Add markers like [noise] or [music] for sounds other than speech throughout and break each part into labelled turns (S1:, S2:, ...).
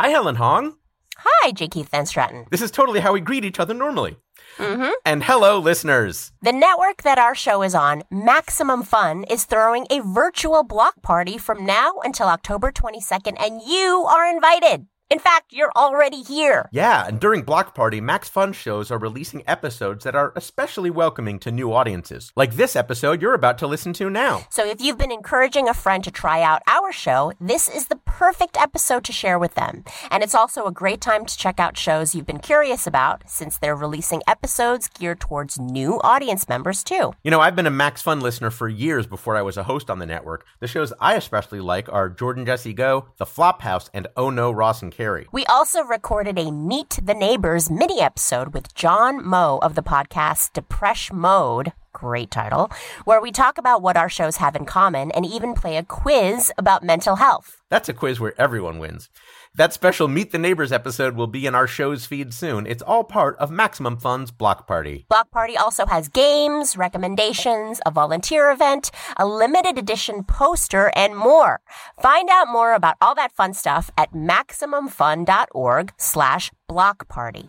S1: Hi, Helen Hong.
S2: Hi, J. Keith van Straaten.
S1: This is totally how we greet each other normally.
S2: Mm-hmm.
S1: And hello, listeners.
S2: The network that our show is on, Maximum Fun, is throwing a virtual block party from now until October 22nd, and you are invited. In fact, you're already here.
S1: Yeah, and during Block Party, Max Fun shows are releasing episodes that are especially welcoming to new audiences, like this episode you're about to listen to now.
S2: So if you've been encouraging a friend to try out our show, this is the perfect episode to share with them. And it's also a great time to check out shows you've been curious about, since they're releasing episodes geared towards new audience members too.
S1: You know, I've been a Max Fun listener for years before I was a host on the network. The shows I especially like are Jordan Jesse Go, The Flophouse, and Oh No, Ross and Carrie.
S2: We also recorded a Meet the Neighbors mini episode with John Moe of the podcast Depresh Mode. Great title, where we talk about what our shows have in common and even play a quiz about mental health.
S1: That's a quiz where everyone wins. That special Meet the Neighbors episode will be in our show's feed soon. It's all part of Maximum Fun's Block Party.
S2: Block Party also has games, recommendations, a volunteer event, a limited edition poster, and more. Find out more about all that fun stuff at MaximumFun.org slash block party.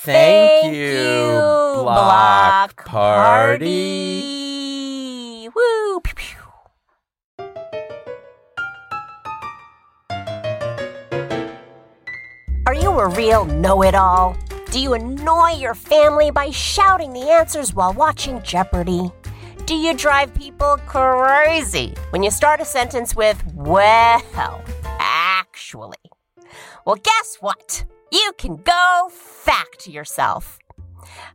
S1: Thank,
S2: Thank
S1: you, Block,
S2: Block
S1: Party.
S2: Party. Woo! Pew, pew. Are you a real know it all? Do you annoy your family by shouting the answers while watching Jeopardy? Do you drive people crazy when you start a sentence with, well, actually? Well, guess what? You can go fact yourself.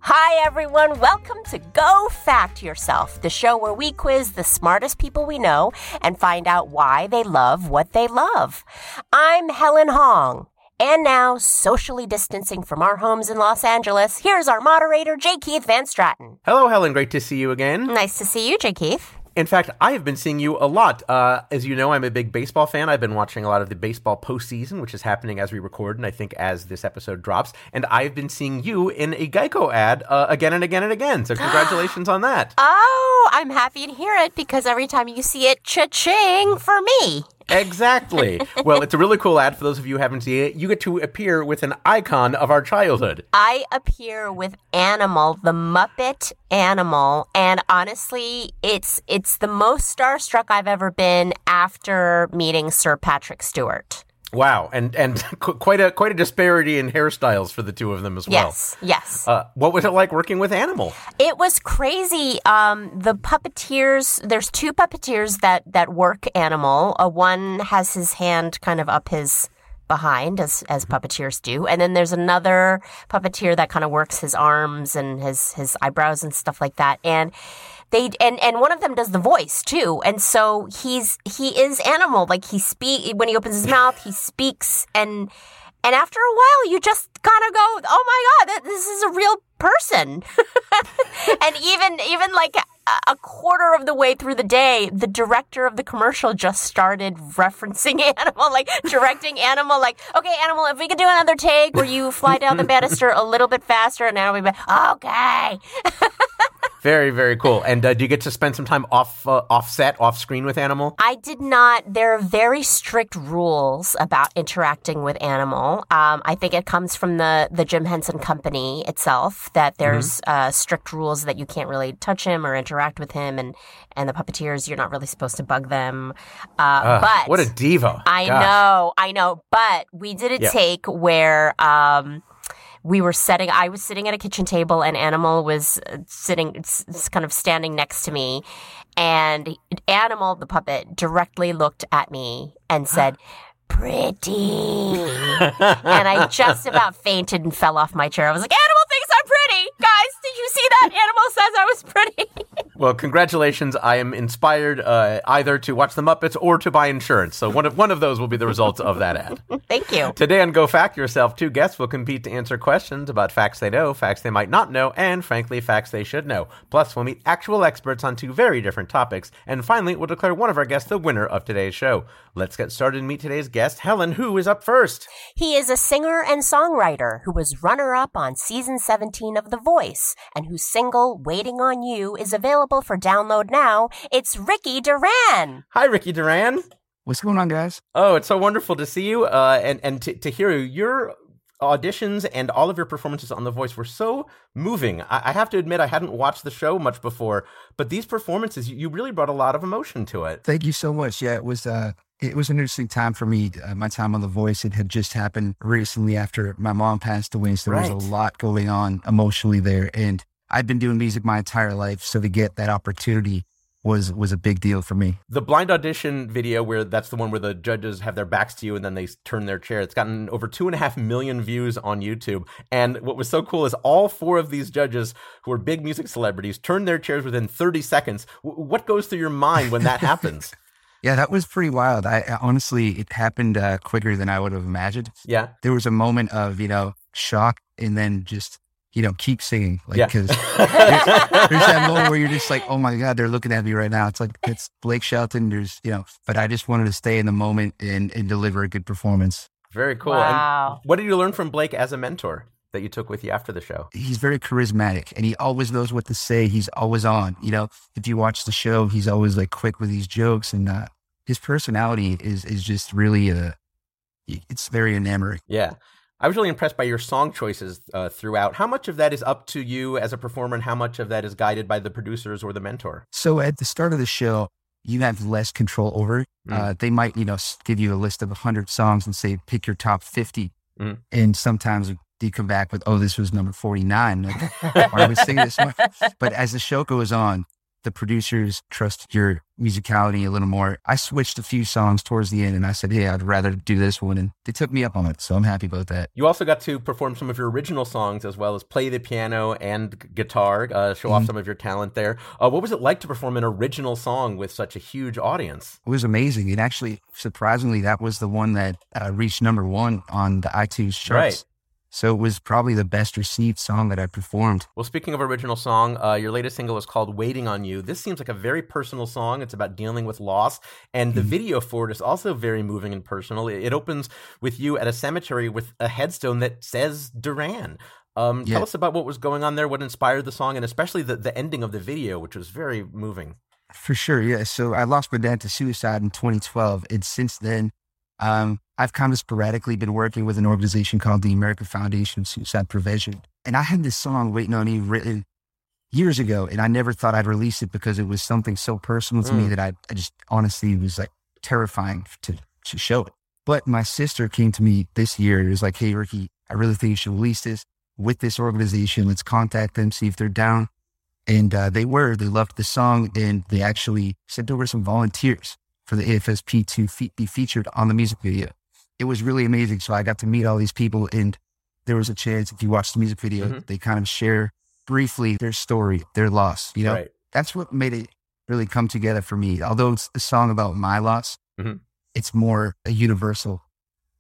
S2: Hi, everyone. Welcome to Go Fact Yourself, the show where we quiz the smartest people we know and find out why they love what they love. I'm Helen Hong. And now, socially distancing from our homes in Los Angeles, here's our moderator, J. Keith van Straaten.
S1: Hello, Helen. Great to see you again.
S2: Nice to see you, J. Keith.
S1: In fact, I have been seeing you a lot. Uh, as you know, I'm a big baseball fan. I've been watching a lot of the baseball postseason, which is happening as we record, and I think as this episode drops. And I've been seeing you in a Geico ad uh, again and again and again. So [gasps] congratulations on that.
S2: Oh, I'm happy to hear it because every time you see it, cha-ching for me.
S1: Exactly. [laughs] well, it's a really cool ad for those of you who haven't seen it. You get to appear with an icon of our childhood.
S2: I appear with Animal, the Muppet Animal, and honestly, it's it's the most starstruck I've ever been after meeting Sir Patrick Stewart.
S1: Wow, and and [laughs] quite a quite a disparity in hairstyles for the two of them as well.
S2: Yes, yes.
S1: Uh, what was it like working with Animal?
S2: It was crazy. Um, the puppeteers, there's two puppeteers that, that work Animal. Uh, one has his hand kind of up his behind as, as puppeteers do. And then there's another puppeteer that kind of works his arms and his, his eyebrows and stuff like that. And they, and, and one of them does the voice too. And so he's, he is Animal. Like he speak, when he opens his mouth, he speaks and, and after a while, you just kind of go, "Oh my god, this is a real person." [laughs] and even even like a- quarter of the way through the day, the director of the commercial just started referencing [laughs] Animal, like directing Animal, like, "Okay, Animal, if we could do another take where you fly down the banister a little bit faster," and Animal would be "Okay." [laughs]
S1: Very very cool. And uh, do you get to spend some time off uh, offset off screen with Animal?
S2: I did not. There are very strict rules about interacting with animal. Um, I think it comes from the the Jim Henson Company itself that there's uh, strict rules that you can't really touch him or interact with him, and and the puppeteers you're not really supposed to bug them. Uh,
S1: Ugh,
S2: but
S1: what a diva!
S2: I
S1: Gosh.
S2: know, I know. But we did a
S1: Yeah.
S2: take where um, we were setting. I was sitting at a kitchen table, and Animal was uh, sitting, kind of standing next to me, and Animal, the puppet, directly looked at me and said. Pretty. and I just about fainted and fell off my chair. I was like, Animal thinks I'm pretty. Guys, did you see that? Animal says I was pretty. [laughs]
S1: Well, congratulations! I am inspired uh, either to watch the Muppets or to buy insurance. So one of one of those will be the results of that ad. [laughs]
S2: Thank you.
S1: Today on Go Fact Yourself, two guests will compete to answer questions about facts they know, facts they might not know, and frankly, facts they should know. Plus, we'll meet actual experts on two very different topics. And finally, we'll declare one of our guests the winner of today's show. Let's get started and meet today's guest, Helen, who is up first.
S2: He is a singer and songwriter who was runner up on season 17 of The Voice and whose single Waiting on You is available for download now. It's Ricky Duran.
S1: Hi, Ricky Duran.
S3: What's going on, guys?
S1: Oh, it's so wonderful to see you uh, and and to, to hear you. Your auditions and all of your performances on The Voice were so moving. I, I have to admit, I hadn't watched the show much before, but these performances, you really brought a lot of emotion to it.
S3: Thank you so much. Yeah, it was. Uh, it was an interesting time for me. Uh, my time on The Voice, it had just happened recently after my mom passed away. So there
S1: Right.
S3: was a lot going on emotionally there. And I've been doing music my entire life. So to get that opportunity was was a big deal for me.
S1: The blind audition video, where that's the one where the judges have their backs to you and then they turn their chair, it's gotten over two and a half million views on YouTube. And what was so cool is all four of these judges, who are big music celebrities, turned their chairs within 30 seconds. W- what goes through your mind when that [laughs] happens?
S3: Yeah, that was pretty wild. I, I honestly, it happened uh, quicker than I would have imagined.
S1: Yeah.
S3: There was a moment of you know shock, and then just you know keep singing, like
S1: Yeah.
S3: because [laughs] there's that moment where you're just like, oh my god, they're looking at me right now. It's like it's Blake Shelton. There's you know, but I just wanted to stay in the moment and, and deliver a good performance.
S1: Very cool.
S2: Wow.
S1: And what did you learn from Blake as a mentor that you took with you after the show?
S3: He's very charismatic, and he always knows what to say. He's always on. You know, if you watch the show, he's always like quick with these jokes, and uh, his personality is is just really uh, it's very enamoring.
S1: Yeah. I was really impressed by your song choices uh, throughout. How much of that is up to you as a performer, and how much of that is guided by the producers or the mentor?
S3: So at the start of the show, you have less control over.
S1: Mm.
S3: Uh, they might, you know, give you a list of 100 songs and say, pick your top 50.
S1: Mm.
S3: And sometimes you come back with, oh, this was number 49. Like, are we singing this one? [laughs] But as the show goes on, the producers trust your musicality a little more. I switched a few songs towards the end and I said, hey, I'd rather do this one. And they took me up on it. So I'm happy about that.
S1: You also got to perform some of your original songs as well as play the piano and guitar, uh, show off
S3: Mhm.
S1: some of your talent there. Uh, what was it like to perform an original song with such a huge audience?
S3: It was amazing. And actually, surprisingly, that was the one that uh, reached number one on the iTunes charts.
S1: Right.
S3: So it was probably the best received song that I performed.
S1: Well, speaking of original song, uh, your latest single is called Waiting on You. This seems like a very personal song. It's about dealing with loss. And the
S3: Mhm.
S1: video for it is also very moving and personal. It, it opens with you at a cemetery with a headstone that says Duran. Um,
S3: Yeah.
S1: Tell us about what was going on there, what inspired the song, and especially the, the ending of the video, which was very moving.
S3: For sure, yeah. So I lost my dad to suicide in 2012, and since then, um, I've kind of sporadically been working with an organization called the American Foundation of Suicide Prevention. And I had this song waiting on you written years ago, and I never thought I'd release it because it was something so personal to me
S1: Mm.
S3: that I, I just honestly was like terrifying to to show it. But my sister came to me this year and was like, "Hey, Ricky, I really think you should release this with this organization. Let's contact them, see if they're down." And uh, they were. They loved the song, and they actually sent over some volunteers for the AFSP to fe- be featured on the music video. It was really amazing. So I got to meet all these people, and there was a chance. If you watch the music video,
S1: Mhm.
S3: they kind of share briefly their story, their loss. You know,
S1: Right.
S3: that's what made it really come together for me. Although it's a song about my loss,
S1: Mhm.
S3: it's more a universal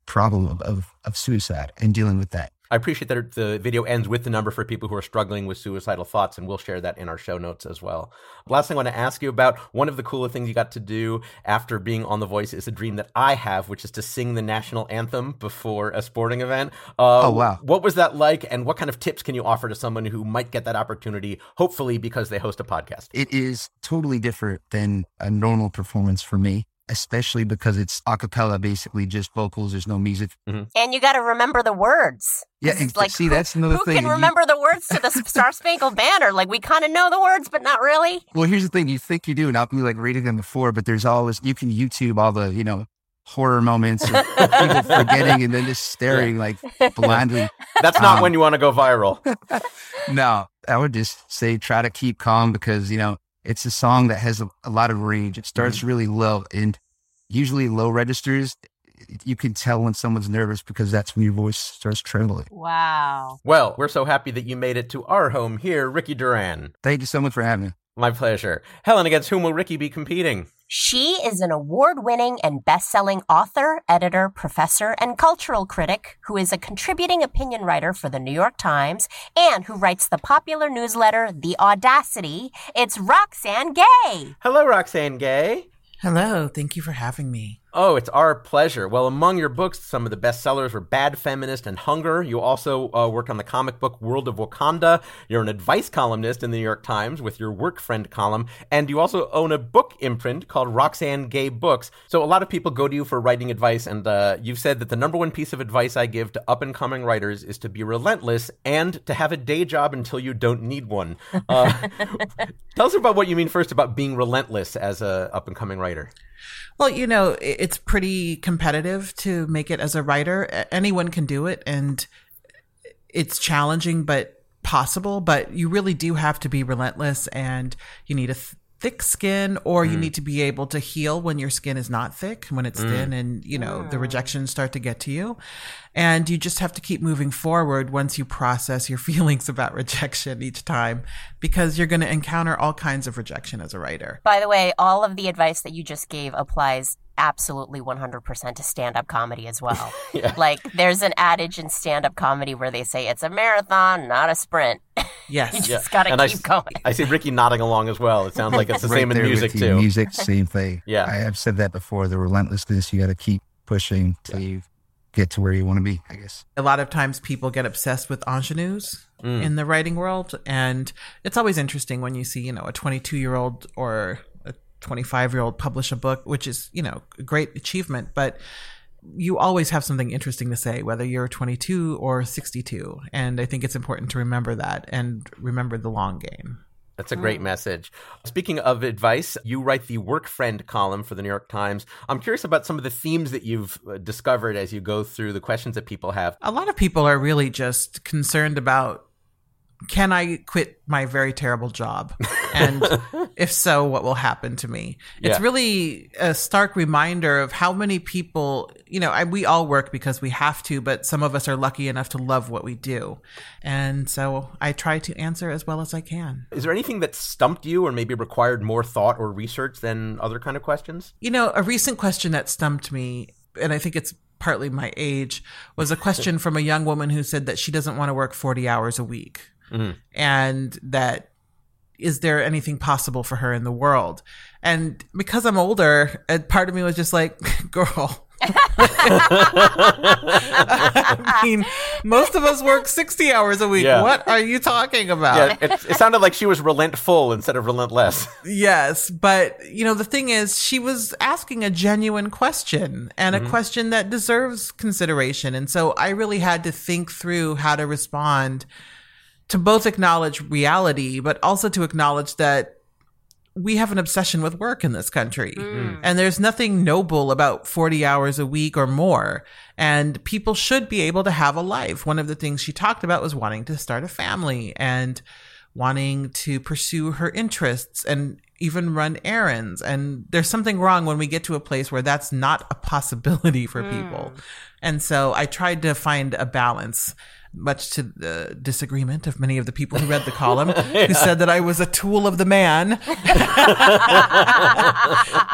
S3: problem of, of, of suicide and dealing with that.
S1: I appreciate that the video ends with the number for people who are struggling with suicidal thoughts, and we'll share that in our show notes as well. Last thing I want to ask you about one of the cooler things you got to do after being on The Voice is a dream that I have, which is to sing the national anthem before a sporting event. Uh,
S3: Oh, wow.
S1: What was that like, and what kind of tips can you offer to someone who might get that opportunity, hopefully because they host a podcast?
S3: It is totally different than a normal performance for me, especially because it's a cappella, basically just vocals. There's no music.
S2: And you got to remember the words.
S3: Yeah, and
S2: it's like,
S3: see,
S2: who-
S3: that's another
S2: Who
S3: thing.
S2: Who can
S3: You-
S2: remember the words to the [laughs] Star Spangled Banner? Like we kind of know the words, but not really.
S3: Well, here's the thing. You think you do, and I'll be like reading them before, but there's always, you can YouTube all the, you know, horror moments of people [laughs] forgetting and then just staring like blindly.
S1: That's not
S3: Um,
S1: when you want to go viral. [laughs]
S3: No, I would just say try to keep calm because, you know, it's a song that has a, a lot of range. It starts
S1: Mm-hmm.
S3: really low and usually low registers. You can tell when someone's nervous because that's when your voice starts trembling.
S2: Wow.
S1: Well, we're so happy that you made it to our home here, Ricky Duran.
S3: Thank you so much for having me.
S1: My pleasure. Helen, against whom will Ricky be competing?
S2: She is an award winning and best selling author, editor, professor, and cultural critic who is a contributing opinion writer for the New York Times and who writes the popular newsletter The Audacity. It's Roxane Gay.
S1: Hello, Roxane Gay.
S4: Hello, thank you for having me.
S1: Oh, it's our pleasure. Well, among your books, some of the best sellers were Bad Feminist and Hunger. You also uh, worked on the comic book World of Wakanda. You're an advice columnist in the New York Times with your Work Friend column. And you also own a book imprint called Roxane Gay Books. So a lot of people go to you for writing advice. And uh, you've said that the number one piece of advice I give to up and coming writers is to be relentless and to have a day job until you don't need one. Uh, [laughs] tell us about what you mean first about being relentless as a up and coming writer.
S4: Well, you know, it's pretty competitive to make it as a writer. Anyone can do it, and it's challenging, but possible. But you really do have to be relentless, and you need a th- thick skin, or you mm-hmm. need to be able to heal when your skin is not thick, when it's thin, mm. and you know the rejections start to get to you. And you just have to keep moving forward once you process your [laughs] feelings about rejection each time, because you're going to encounter all kinds of rejection as a writer.
S2: By the way, all of the advice that you just gave applies absolutely 100% to stand up comedy as well. [laughs] Like, there's an adage in stand up comedy where they say it's a marathon, not a sprint. [laughs] you
S4: Yes.
S2: just got to
S1: And I
S2: keep going.
S1: I see Ricky nodding along as well. It sounds like it's the [laughs]
S3: Right
S1: same in music too.
S3: Music, same thing.
S1: Yeah.
S3: I have said that before. The relentlessness, you got to keep pushing till you get to where you want to be, I guess.
S4: a lot of times people get obsessed with ingenues mm. in the writing world and it's always interesting when you see you know a 22 year old or a 25 year old publish a book which is you know a great achievement but you always have something interesting to say whether you're 22 or 62 and i think it's important to remember that and remember the long game
S1: That's a great message. Speaking of advice, you write the Work Friend column for the New York Times. I'm curious about some of the themes that you've uh, discovered as you go through the questions that people have.
S4: a lot of people are really just concerned about can I quit my very terrible job? And [laughs] if so, what will happen to me? It's really a stark reminder of how many people, you know, I, we all work because we have to, but some of us are lucky enough to love what we do. And so I try to answer as well as I can.
S1: Is there anything that stumped you or maybe required more thought or research than other kind of questions?
S4: You know, a recent question that stumped me, and I think it's partly my age, was a question [laughs] from a young woman who said that she doesn't want to work 40 hours a week. Mm-hmm. And that is there anything possible for her in the world? And because I'm older, a part of me was just like, [laughs] girl. [laughs] I mean, most of us work 60 hours a week.
S1: Yeah.
S4: What are you talking about?
S1: Yeah, it, it sounded like she was relentful instead of relentless. [laughs]
S4: Yes, but you know the thing is she was asking a genuine question and a mm-hmm. question that deserves consideration and so I really had to think through how to respond to both acknowledge reality but also to acknowledge that we have an obsession with work in this country. Mm. Mm. And there's nothing noble about 40 hours a week or more. And people should be able to have a life. One of the things she talked about was wanting to start a family and wanting to pursue her interests and even run errands. And there's something wrong when we get to a place where that's not a possibility for people. Mm. And so I tried to find a balance. Much to the disagreement of many of the people who read the column, [laughs] who said that I was a tool of the man. [laughs]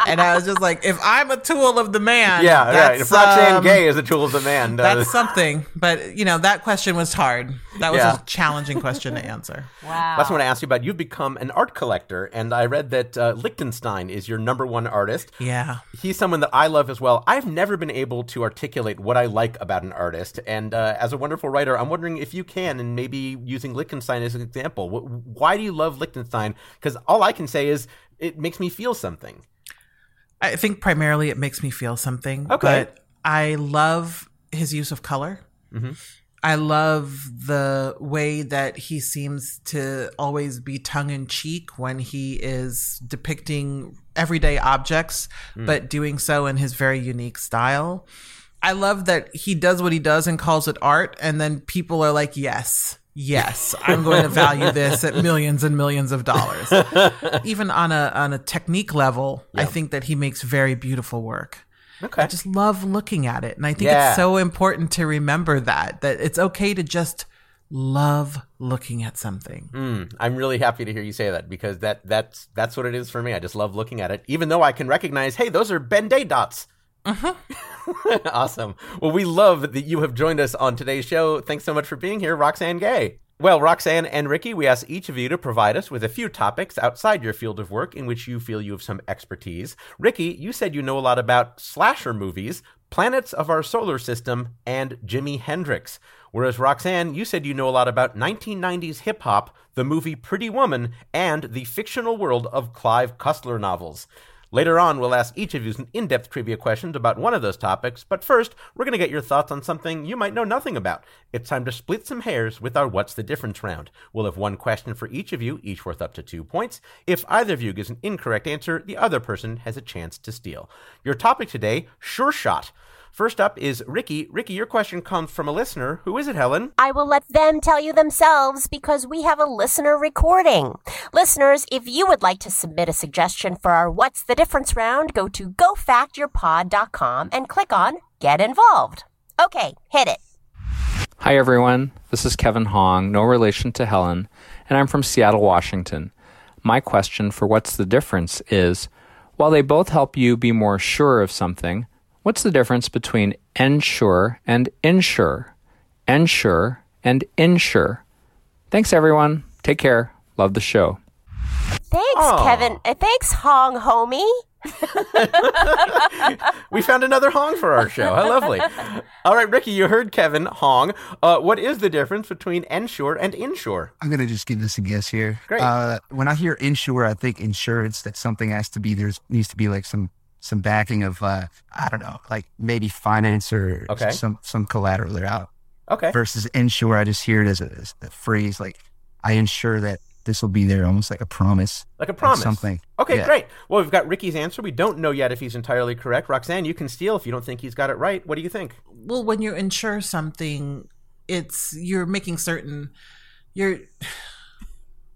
S4: and I was just like, if I'm a tool of the man,
S1: Yeah, right. If Roxane
S4: um,
S1: Gay is a tool of the man, uh,
S4: that's something. But you know, that question was hard. That was
S1: Yeah.
S4: a challenging question to answer. [laughs]
S2: Wow.
S1: That's what I asked you about. You've become an art collector, and I read that uh, Lichtenstein is your number one artist.
S4: Yeah.
S1: He's someone that I love as well. I've never been able to articulate what I like about an artist, and uh, as a wonderful writer, I'm wondering if you can, and maybe using Lichtenstein as an example. Wh- Why do you love Lichtenstein? Because all I can say is it makes me feel something.
S4: I think primarily it makes me feel something.
S1: Okay.
S4: But I love his use of color. Mm-hmm. I love the way that he seems to always be tongue in cheek when he is depicting everyday objects, mm. but doing so in his very unique style. I love that he does what he does and calls it art, and then people are like, yes. Yes, I'm going to value this at millions and millions of dollars. [laughs] Even on a on a technique level, I think that he makes very beautiful work.
S1: Okay.
S4: I just love looking at it. And I think
S1: Yeah.
S4: it's so important to remember that, that it's okay to just love looking at something.
S1: Mm, I'm really happy to hear you say that because that that's that's what it is for me. I just love looking at it, even though I can recognize, hey, those are Ben Day dots. Uh-huh. [laughs] awesome. Well, we love that you have joined us on today's show. Thanks so much for being here, Roxane Gay. Well, Roxane and Ricky, we ask each of you to provide us with a few topics outside your field of work in which you feel you have some expertise. Ricky, you said you know a lot about slasher movies, planets of our solar system, and Jimi Hendrix. Whereas Roxane, you said you know a lot about 1990s hip hop, the movie Pretty Woman, and the fictional world of Clive Cussler novels. Later on, we'll ask each of you some in depth trivia questions about one of those topics, but first, we're going to get your thoughts on something you might know nothing about. It's time to split some hairs with our What's the Difference round. We'll have one question for each of you, each worth up to two points. If either of you gives an incorrect answer, the other person has a chance to steal. Your topic today Sure Shot. First up is Ricky. Ricky, your question comes from a listener. Who is it, Helen?
S2: I will let them tell you themselves because we have a listener recording. Listeners, if you would like to submit a suggestion for our What's the Difference round, go to gofactyourpod.com and click on Get Involved. Okay, hit it.
S5: Hi, everyone. This is Kevin Hong, no relation to Helen, and I'm from Seattle, Washington. My question for What's the Difference is while they both help you be more sure of something, what's the difference between ensure and insure? Ensure and insure. Thanks, everyone. Take care. Love the show.
S2: Thanks,
S1: Aw.
S2: Kevin. Uh, thanks, Hong Homie. [laughs]
S1: We found another Hong for our show. How lovely. All right, Ricky, you heard Kevin Hong. Uh, what is the difference between ensure and insure?
S3: I'm gonna just give this a guess here.
S1: Great.
S3: Uh, when I hear insure, I think insurance that something has to be there's needs to be like some some backing of uh, I don't know, like maybe finance or
S1: Okay.
S3: some some collateral they're out.
S1: Okay.
S3: Versus insure, I just hear it as a, as a phrase like I ensure that this will be there, almost like a promise.
S1: Like a promise.
S3: something.
S1: Okay,
S3: Yeah.
S1: great. Well, we've got Ricky's answer. We don't know yet if he's entirely correct. Roxane, you can steal if you don't think he's got it right. What do you think?
S4: Well, when you insure something, it's you're making certain you're.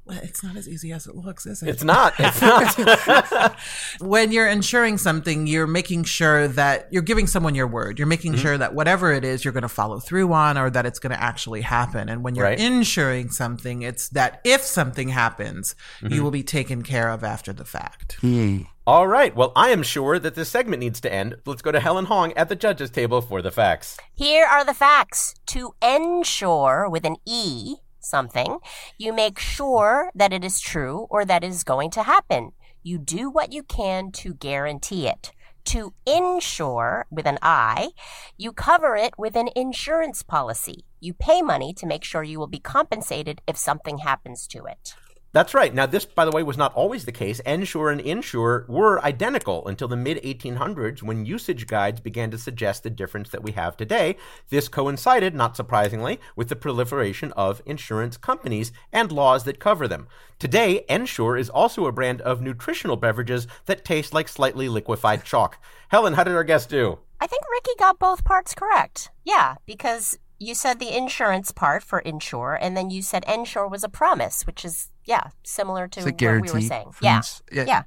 S4: Well, It's not as easy as it looks, is it?
S1: It's not. [laughs] It's not. [laughs]
S4: when you're insuring something, you're making sure that you're giving someone your word. You're making
S1: Mm-hmm.
S4: sure that whatever it is, you're going to follow through on or that it's going to actually happen. And when you're
S1: Right.
S4: insuring something, it's that if something happens,
S1: Mm-hmm.
S4: you will be taken care of after the fact.
S3: Yeah.
S1: All right. Well, I am sure that this segment needs to end. Let's go to Helen Hong at the judges' table for the facts.
S2: Here are the facts. To ensure with an E something, you make sure that it is true or that it is going to happen. You do what you can to guarantee it. To insure with an I, you cover it with an insurance policy. You pay money to make sure you will be compensated if something happens to it.
S1: That's right. Now, this, by the way, was not always the case. Ensure and insure were identical until the mid 1800s when usage guides began to suggest the difference that we have today. This coincided, not surprisingly, with the proliferation of insurance companies and laws that cover them. Today, Ensure is also a brand of nutritional beverages that taste like slightly liquefied chalk. Helen, how did our guest do?
S2: I think Ricky got both parts correct. Yeah, because you said the insurance part for insure, and then you said ensure was a promise, which is, yeah, similar to what we were saying. Yeah.
S3: yeah.
S2: Yeah.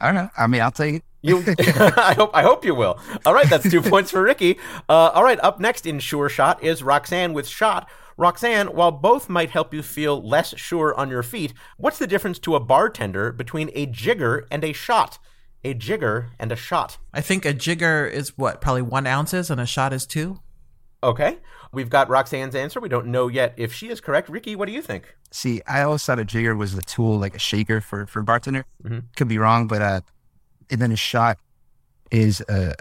S3: I don't know. I mean, I'll take it.
S1: You, [laughs] [laughs] I hope, I hope you will. All right, that's two [laughs] points for Ricky. Uh, all right, up next in Sure Shot is Roxane with Shot. Roxane, while both might help you feel less sure on your feet, what's the difference to a bartender between a jigger and a shot? A jigger and a shot.
S4: I think a jigger is what, probably one ounces and a shot is two?
S1: Okay, we've got Roxane's answer. We don't know yet if she is correct. Ricky, what do you think?
S3: See, I always thought a jigger was a tool, like a shaker for for bartender.
S1: Mhm.
S3: Could be wrong, but uh, and then a shot is uh,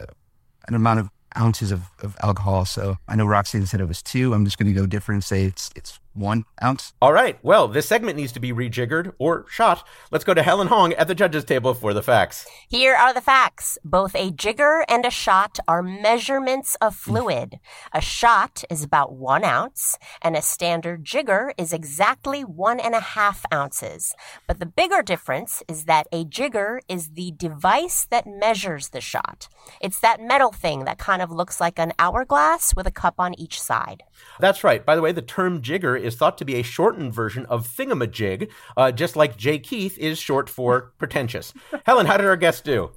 S3: an amount of ounces of, of alcohol. So I know Roxane said it was two. I'm just going to go different and say it's it's one ounce.
S1: All right, well, this segment needs to be rejiggered or shot. Let's go to Helen Hong at the judges' table for the facts.
S2: Here are the facts. Both a jigger and a shot are measurements of mm. fluid. A shot is about one ounce, and a standard jigger is exactly one and a half ounces. But the bigger difference is that a jigger is the device that measures the shot. It's that metal thing that kind of looks like an hourglass with a cup on each side.
S1: That's right. By the way, the term jigger is thought to be a shortened version of thingamajig, uh, just like Jay Keith is short for [laughs] pretentious. Helen, how did our guest do?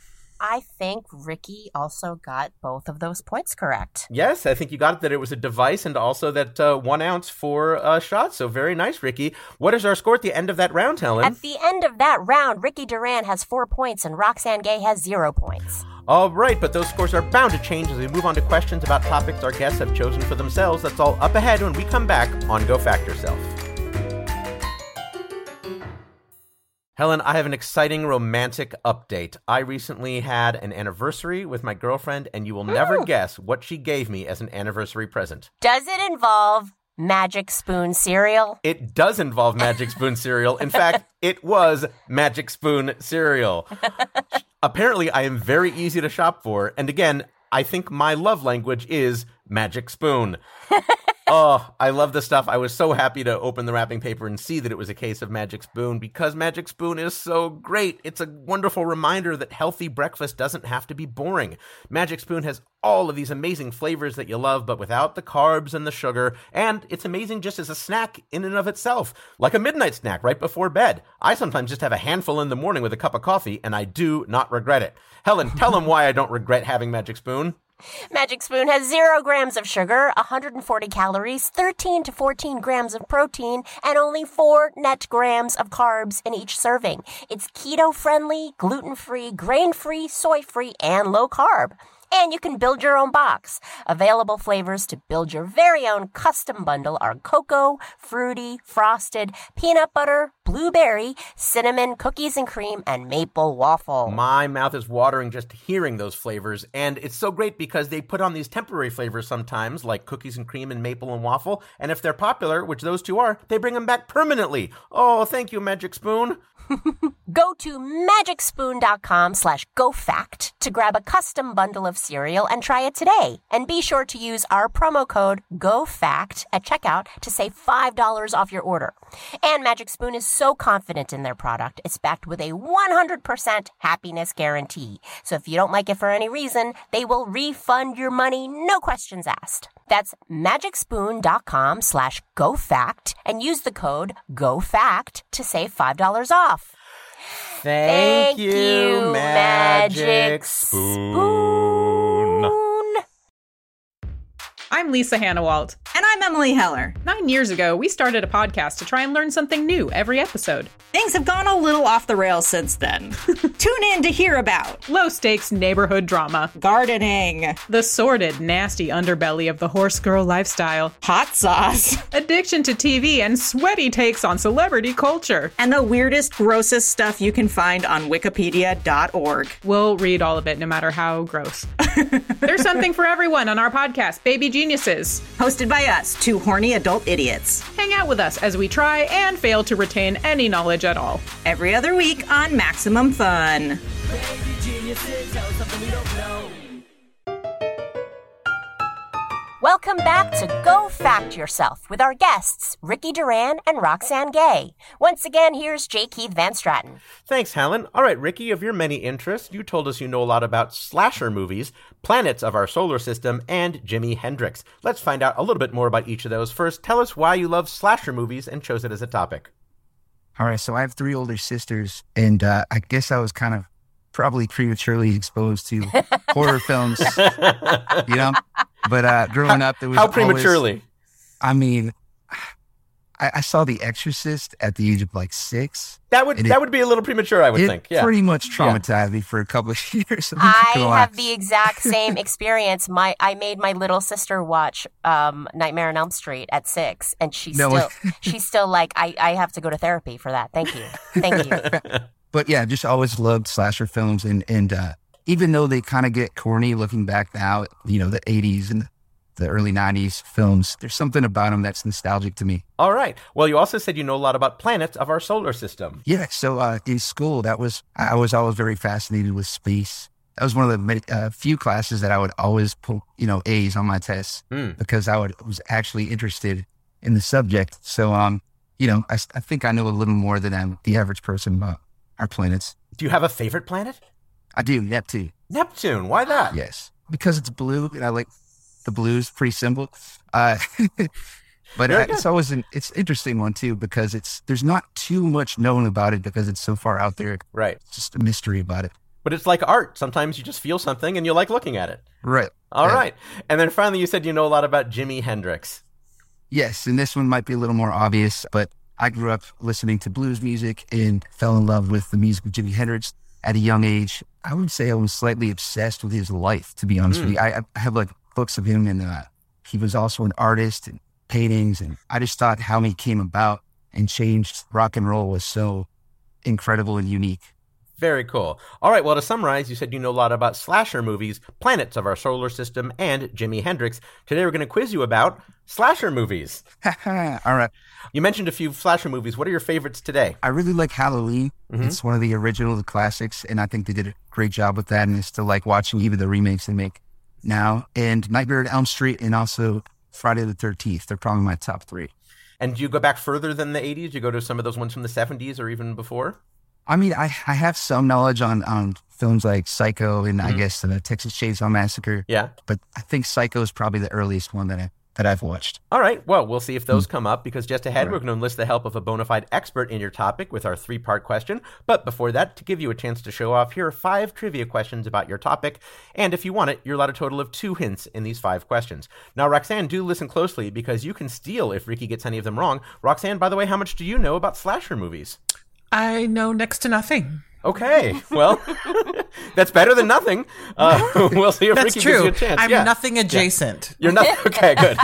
S2: I think Ricky also got both of those points correct.
S1: Yes, I think you got it that it was a device and also that uh, one ounce for a shot. So very nice, Ricky. What is our score at the end of that round, Helen?
S2: At the end of that round, Ricky Duran has four points and Roxane Gay has zero points.
S1: All right, but those scores are bound to change as we move on to questions about topics our guests have chosen for themselves. That's all up ahead when we come back on Go Fact Yourself. Helen, I have an exciting romantic update. I recently had an anniversary with my girlfriend, and you will never guess what she gave me as an anniversary present.
S2: Does it involve Magic Spoon cereal?
S1: It does involve Magic Spoon cereal. In fact, [laughs] it was Magic Spoon cereal. [laughs] Apparently, I am very easy to shop for. And again, I think my love language is Magic Spoon. [laughs] oh, I love this stuff. I was so happy to open the wrapping paper and see that it was a case of Magic Spoon because Magic Spoon is so great. It's a wonderful reminder that healthy breakfast doesn't have to be boring. Magic Spoon has all of these amazing flavors that you love, but without the carbs and the sugar. And it's amazing just as a snack in and of itself, like a midnight snack right before bed. I sometimes just have a handful in the morning with a cup of coffee, and I do not regret it. Helen, tell them why I don't regret having Magic Spoon.
S2: Magic Spoon has zero grams of sugar, 140 calories, 13 to 14 grams of protein, and only four net grams of carbs in each serving. It's keto friendly, gluten free, grain free, soy free, and low carb. And you can build your own box. Available flavors to build your very own custom bundle are cocoa, fruity, frosted, peanut butter, blueberry, cinnamon, cookies and cream, and maple waffle.
S1: My mouth is watering just hearing those flavors, and it's so great because they put on these temporary flavors sometimes, like cookies and cream and maple and waffle, and if they're popular, which those two are, they bring them back permanently. Oh, thank you, Magic Spoon. [laughs]
S2: Go to magicspoon.com slash gofact to grab a custom bundle of cereal and try it today. And be sure to use our promo code GOFACT at checkout to save $5 off your order. And Magic Spoon is so confident in their product, it's backed with a 100% happiness guarantee. So if you don't like it for any reason, they will refund your money, no questions asked. That's magicspoon.com slash GoFact and use the code GoFact to save $5 off.
S1: Thank,
S2: Thank you, Magic Spoon.
S6: I'm Lisa Hanawalt.
S7: And I'm Emily Heller.
S6: Nine years ago, we started a podcast to try and learn something new every episode.
S7: Things have gone a little off the rails since then. [laughs] Tune in to hear about
S6: Low stakes neighborhood drama,
S7: gardening,
S6: the sordid, nasty underbelly of the horse girl lifestyle,
S7: hot sauce,
S6: addiction to TV, and sweaty takes on celebrity culture.
S7: and the weirdest, grossest stuff you can find on wikipedia.org.
S6: We'll read all of it no matter how gross. [laughs] There's something for everyone on our podcast, Baby Geniuses.
S7: Hosted by us, two horny adult idiots.
S6: Hang out with us as we try and fail to retain any knowledge at all.
S7: Every other week on Maximum Fun.
S2: Welcome back to Go Fact Yourself with our guests, Ricky Duran and Roxane Gay. Once again, here's J. Keith van Straaten.
S1: Thanks, Helen. All right, Ricky, of your many interests, you told us you know a lot about slasher movies, planets of our solar system, and Jimi Hendrix. Let's find out a little bit more about each of those. First, tell us why you love slasher movies and chose it as a topic.
S3: All right, so I have three older sisters, and uh, I guess I was kind of probably prematurely exposed to [laughs] horror films, you know. But uh, growing up, there was
S1: How
S3: always-
S1: prematurely?
S3: I mean, I, I saw The Exorcist at the age of like six.
S1: That would
S3: It-
S1: that would be a little premature, I would
S3: it
S1: think. Yeah.
S3: pretty much traumatized me for a couple of [laughs] years. I'm
S2: I have the exact [laughs] same experience. My I made my little sister watch um, Nightmare on Elm Street at six, and she's
S3: No
S2: still [laughs] she's still like I, I have to go to therapy for that. Thank you, thank you.
S3: but yeah, just always loved slasher films, and and uh, even though they kind of get corny looking back now, you know, the '80s and the early '90s films, there's something about them that's nostalgic to me.
S1: All right. Well, you also said you know a lot about planets of our solar system.
S3: Yeah, so uh, in school, that was I was always very fascinated with space. That was one of the uh, few classes that I would always pull, you know, A's on my tests
S1: Hmm.
S3: because I would was actually interested in the subject. So, um, you know, I think I know a little more than um, the average person about our planets.
S1: Do you have a favorite planet?
S3: I do Neptune.
S1: Neptune. Why that?
S3: Yes, because it's blue, and I like the blues. Pretty simple. Uh, [laughs] but uh, it's always an it's interesting one too because it's there's not too much known about it because it's so far out there.
S1: Right.
S3: It's just a mystery about it.
S1: But it's like art. Sometimes you just feel something and you like looking at it.
S3: Right.
S1: All
S3: Yeah.
S1: right. And then finally, you said you know a lot about Jimi Hendrix.
S3: Yes, and this one might be a little more obvious, but I grew up listening to blues music and fell in love with the music of Jimi Hendrix at a young age. I would say I was slightly obsessed with his life, to be honest with you. I, I have like books of him, and uh, he was also an artist and paintings, and I just thought how he came about and changed rock and roll was so incredible and unique.
S1: Very cool. All right, well, to summarize, you said you know a lot about slasher movies, planets of our solar system, and Jimi Hendrix. Today we're going to quiz you about slasher movies. [laughs]
S3: All right.
S1: You mentioned a few slasher movies. What are your favorites today?
S3: I really like Halloween. Mm-hmm. It's one of the original the classics, and I think they did a great job with that. And I still like watching even the remakes they make now. And Nightmare at Elm Street, and also Friday the Thirteenth. They're probably my top three.
S1: And do you go back further than the 80s? You go to some of those ones from the 70s or even before?
S3: I mean, I I have some knowledge on on films like Psycho and I mm-hmm. guess the Texas Chainsaw Massacre,
S1: Yeah.
S3: but I think Psycho is probably the earliest one that I that I've watched.
S1: All right. Well, we'll see if those hmm. come up because just ahead, we're going to enlist the help of a bona fide expert in your topic with our three part question. But before that, to give you a chance to show off, here are five trivia questions about your topic. And if you want it, you're allowed a total of two hints in these five questions. Now, Roxane, do listen closely because you can steal if Ricky gets any of them wrong. Roxane, by the way, how much do you know about slasher movies?
S4: I know next to nothing.
S1: Okay, well, [laughs] that's better than nothing. Uh, [laughs] we'll see if
S4: That's
S1: Ricky gives you a chance.
S4: I'm
S1: Yeah.
S4: nothing adjacent.
S1: You're not [laughs] okay. Good.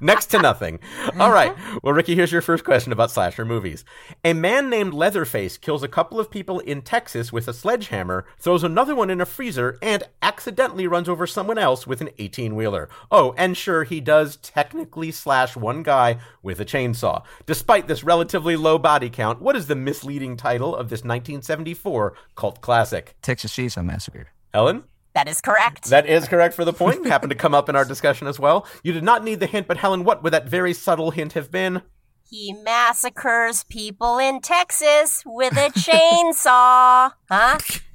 S1: Next to nothing. All right. Well, Ricky, here's your first question about slasher movies. A man named Leatherface kills a couple of people in Texas with a sledgehammer, throws another one in a freezer, and accidentally runs over someone else with an 18 wheeler. Oh, and sure, he does technically slash one guy with a chainsaw. Despite this relatively low body count, what is the misleading title of this 1974 cult classic?
S3: Texas Chainsaw Massacre.
S1: Helen?
S2: That is correct.
S1: That is correct for the point. [laughs] Happened to come up in our discussion as well. You did not need the hint, but Helen, what would that very subtle hint have been?
S2: he massacres people in Texas with a chainsaw. Huh? [laughs]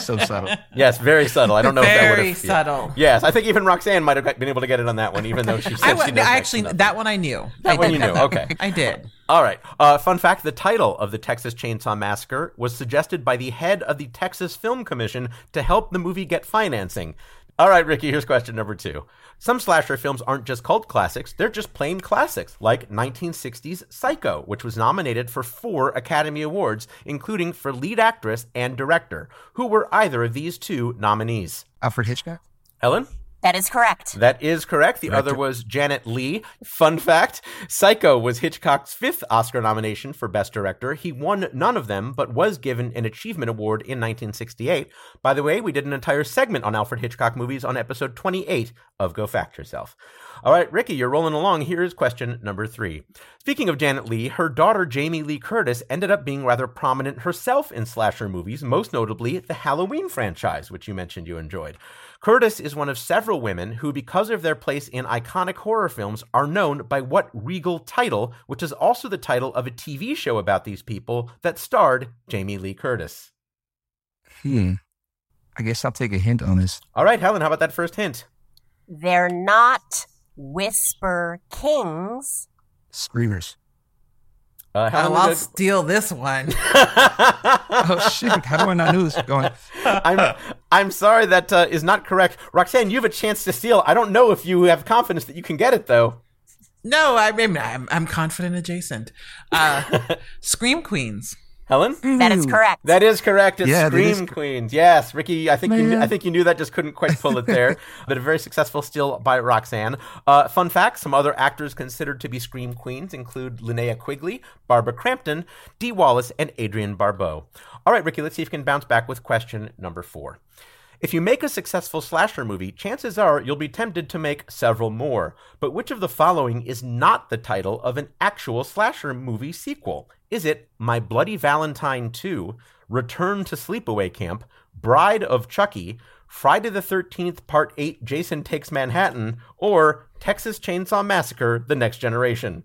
S3: So subtle.
S1: Yes, very subtle. I don't know if that would
S4: Very
S1: have
S4: subtle.
S1: Yes, I think even Roxane might have been able to get it on that one, even though she [laughs] said
S4: I,
S1: she
S4: wa-
S1: knows next
S4: actually
S1: to nothing.
S4: that one I knew.
S1: That
S4: I
S1: one you knew. Okay. [laughs]
S4: I did.
S1: All right. Uh, fun fact: the title of the Texas Chainsaw Massacre was suggested by the head of the Texas Film Commission to help the movie get financing. All right, Ricky. Here's question number two. Some slasher films aren't just cult classics; they're just plain classics, like 1960's Psycho, which was nominated for four Academy Awards, including for lead actress and director. Who were either of these two nominees?
S3: Alfred Hitchcock.
S1: Ellen.
S2: That is correct.
S1: That is correct. The other was Janet Leigh. Fun fact Psycho was Hitchcock's fifth Oscar nomination for Best Director. He won none of them, but was given an Achievement Award in 1968. By the way, we did an entire segment on Alfred Hitchcock movies on episode 28 of Go Fact Yourself. All right, Ricky, you're rolling along. Here's question number three. Speaking of Janet Leigh, her daughter Jamie Lee Curtis ended up being rather prominent herself in slasher movies, most notably the Halloween franchise, which you mentioned you enjoyed. Curtis is one of several women who, because of their place in iconic horror films, are known by what regal title, which is also the title of a TV show about these people that starred Jamie Lee Curtis.
S3: Hmm. I guess I'll take a hint on this.
S1: All right, Helen, how about that first hint?
S2: They're not Whisper Kings.
S3: Screamers.
S1: Uh, Helen,
S4: Oh, I'll
S1: gonna-
S4: steal this one. [laughs]
S3: Oh shit! How do I not know this? Going.
S1: I'm I'm sorry that uh, is not correct. Roxane, you have a chance to steal. I don't know if you have confidence that you can get it though.
S4: No, I mean I'm, I'm confident adjacent. Uh, [laughs] Scream Queens.
S1: Helen,
S2: That is correct.
S1: that is correct. It's
S3: Yeah, that is
S1: Scream Queens. Yes, Ricky. I think you knew, I think you knew that. Just couldn't quite pull it there. [laughs] but a very successful steal by Roxane. Uh, fun fact: some other actors considered to be Scream Queens include Linnea Quigley, Barbara Crampton, Dee Wallace, and Adrienne Barbeau. All right, Ricky. Let's see if you can bounce back with question number four. If you make a successful slasher movie, chances are you'll be tempted to make several more. But which of the following is not the title of an actual slasher movie sequel? Is it My Bloody Valentine 2, Return to Sleepaway Camp, Bride of Chucky, Friday the 13th Part 8 Jason Takes Manhattan, or Texas Chainsaw Massacre The Next Generation?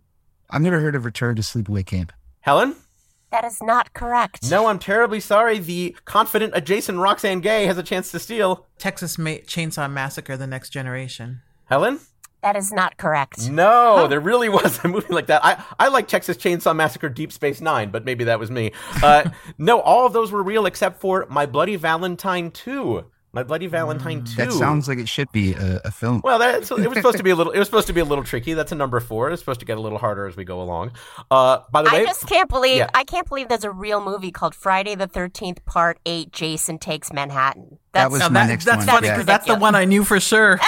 S3: I've never heard of Return to Sleepaway Camp.
S1: Helen?
S2: That is not correct.
S1: No, I'm terribly sorry. The confident adjacent Roxane Gay has a chance to steal.
S4: Texas Ma- Chainsaw Massacre: The Next Generation.
S1: Helen?
S2: That is not correct.
S1: No, there really was a movie like that. I, I like Texas Chainsaw Massacre Deep Space Nine, but maybe that was me. Uh, [laughs] no, all of those were real except for My Bloody Valentine 2. My Bloody Valentine 2.
S3: That sounds like it should be a, a film.
S1: well, that's, it was supposed to be a little. [laughs] It was supposed to be a little tricky. That's a number four. It's supposed to get a little harder as we go along. Uh, by the way,
S2: I just can't believe
S1: Yeah.
S2: I can't believe there's a real movie called Friday the Thirteenth Part Eight. Jason Takes Manhattan.
S3: That
S2: That's
S3: was
S4: Now
S3: my
S4: that-
S3: next
S4: that's
S3: one.
S4: funny
S3: yeah.
S4: because that's the one I knew for sure. [laughs] [laughs]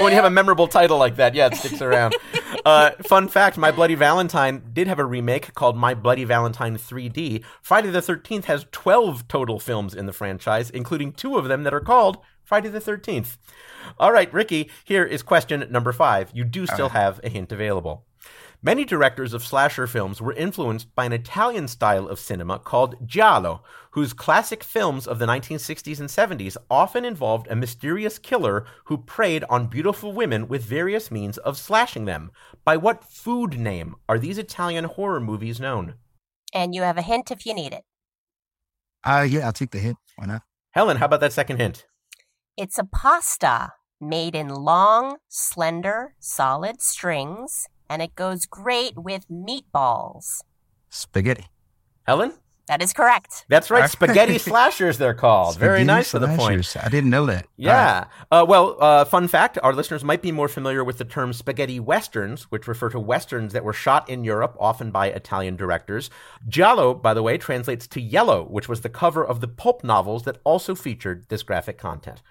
S1: when you have a memorable title like that, yeah, it sticks around. Uh, fun fact: My Bloody Valentine did have a remake called My Bloody Valentine 3D. Friday the 13th has 12 total films in the franchise, including two of them that are called Friday the 13th. All right, Ricky. Here is question number five. You do still have a hint available. Many directors of slasher films were influenced by an Italian style of cinema called giallo, whose classic films of the 1960s and 70s often involved a mysterious killer who preyed on beautiful women with various means of slashing them. By what food name are these Italian horror movies known?
S2: And you have a hint if you need it.
S3: Uh, yeah, I'll take the hint. Why not?
S1: Helen, how about that second hint?
S2: It's a pasta made in long, slender, solid strings, and it goes great with meatballs.
S3: Spaghetti.
S1: Helen?
S2: That is correct.
S1: That's right, [laughs] spaghetti slashers they're called. Very
S3: Spaghetti
S1: nice to the point.
S3: I didn't know that.
S1: Yeah. Uh, well, uh, fun fact our listeners might be more familiar with the term spaghetti westerns, which refer to westerns that were shot in Europe, often by Italian directors. Giallo, by the way, translates to yellow, which was the cover of the pulp novels that also featured this graphic content.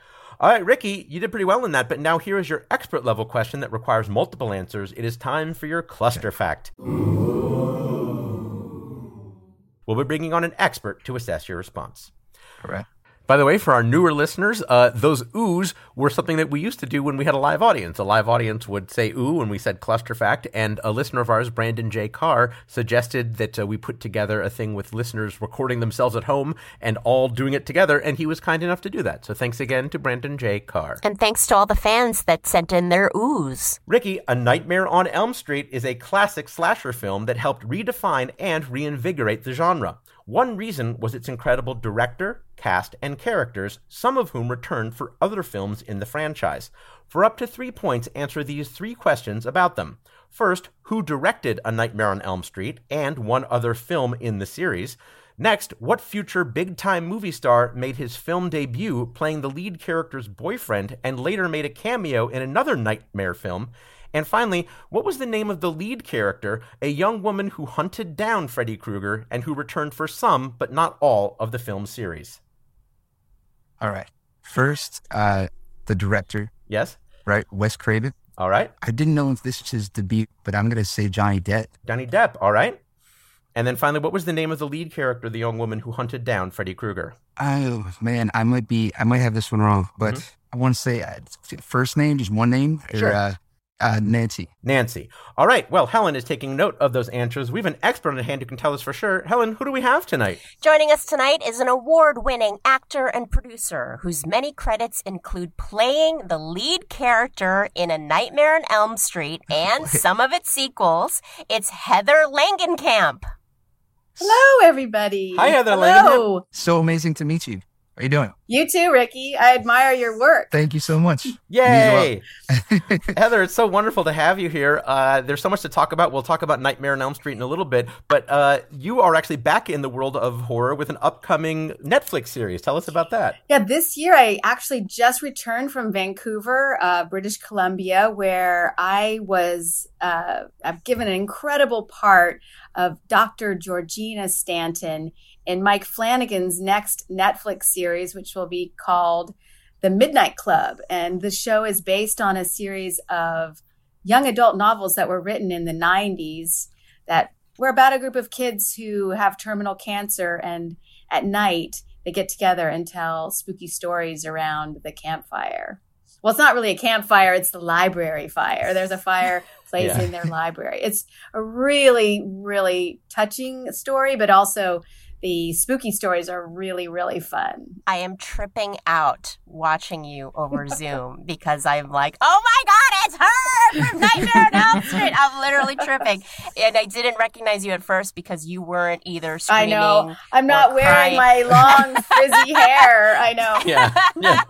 S1: All right, Ricky, you did pretty well in that, but now here is your expert level question that requires multiple answers. It is time for your cluster fact. We'll be bringing on an expert to assess your response.
S3: All right.
S1: By the way, for our newer listeners, uh, those oohs were something that we used to do when we had a live audience. A live audience would say ooh when we said cluster fact, and a listener of ours, Brandon J. Carr, suggested that uh, we put together a thing with listeners recording themselves at home and all doing it together, and he was kind enough to do that. So thanks again to Brandon J. Carr.
S2: And thanks to all the fans that sent in their oohs.
S1: Ricky, A Nightmare on Elm Street is a classic slasher film that helped redefine and reinvigorate the genre. One reason was its incredible director, cast, and characters, some of whom returned for other films in the franchise. For up to three points, answer these three questions about them. First, who directed A Nightmare on Elm Street and one other film in the series? Next, what future big time movie star made his film debut playing the lead character's boyfriend and later made a cameo in another Nightmare film? And finally, what was the name of the lead character, a young woman who hunted down Freddy Krueger and who returned for some, but not all, of the film series?
S3: All right. First, uh, the director,
S1: Yes?
S3: right? Wes Craven.
S1: All right.
S3: I didn't know if this was his debut, but I'm gonna say Johnny Depp.
S1: Johnny Depp. All right. And then finally, what was the name of the lead character, the young woman who hunted down Freddy Krueger?
S3: Oh man, I might be, I might have this one wrong, but I want to say uh, first name, just one name, or,
S1: Sure.
S3: uh, uh, Nancy.
S1: Nancy. All right. Well, Helen is taking note of those answers. We have an expert on hand who can tell us for sure. Helen, who do we have tonight?
S2: Joining us tonight is an award winning actor and producer whose many credits include playing the lead character in A Nightmare on Elm Street [laughs] and some of its sequels. It's Heather Langenkamp.
S8: Hello, everybody.
S1: Hi, Heather
S8: Hello.
S3: So amazing to meet you. How are you doing?
S8: You too, Ricky. I admire your work.
S3: Thank you so much.
S1: Yay! [laughs] Heather, it's so wonderful to have you here. Uh, there's so much to talk about. We'll talk about Nightmare on Elm Street in a little bit, but uh, you are actually back in the world of horror with an upcoming Netflix series. Tell us about that.
S8: Yeah, this year I actually just returned from Vancouver, uh, British Columbia, where I was, uh, I've given an incredible part of Dr. Georgina Stanton in Mike Flanagan's next Netflix series, which will be called The Midnight Club. And the show is based on a series of young adult novels that were written in the 90s that were about a group of kids who have terminal cancer and at night they get together and tell spooky stories around the campfire. Well, it's not really a campfire, it's the library fire. There's a fireplace [laughs]
S1: Yeah.
S8: in their library. It's a really, really touching story, but also the spooky stories are really, really fun.
S2: I am tripping out watching you over [laughs] Zoom because I'm like, oh my God, it's her from Nightmare on Elm Street. I'm literally tripping. And I didn't recognize you at first because you weren't either
S8: I know. I'm not wearing
S2: crying.
S8: my long, frizzy hair. I know. [laughs]
S1: Yeah. yeah.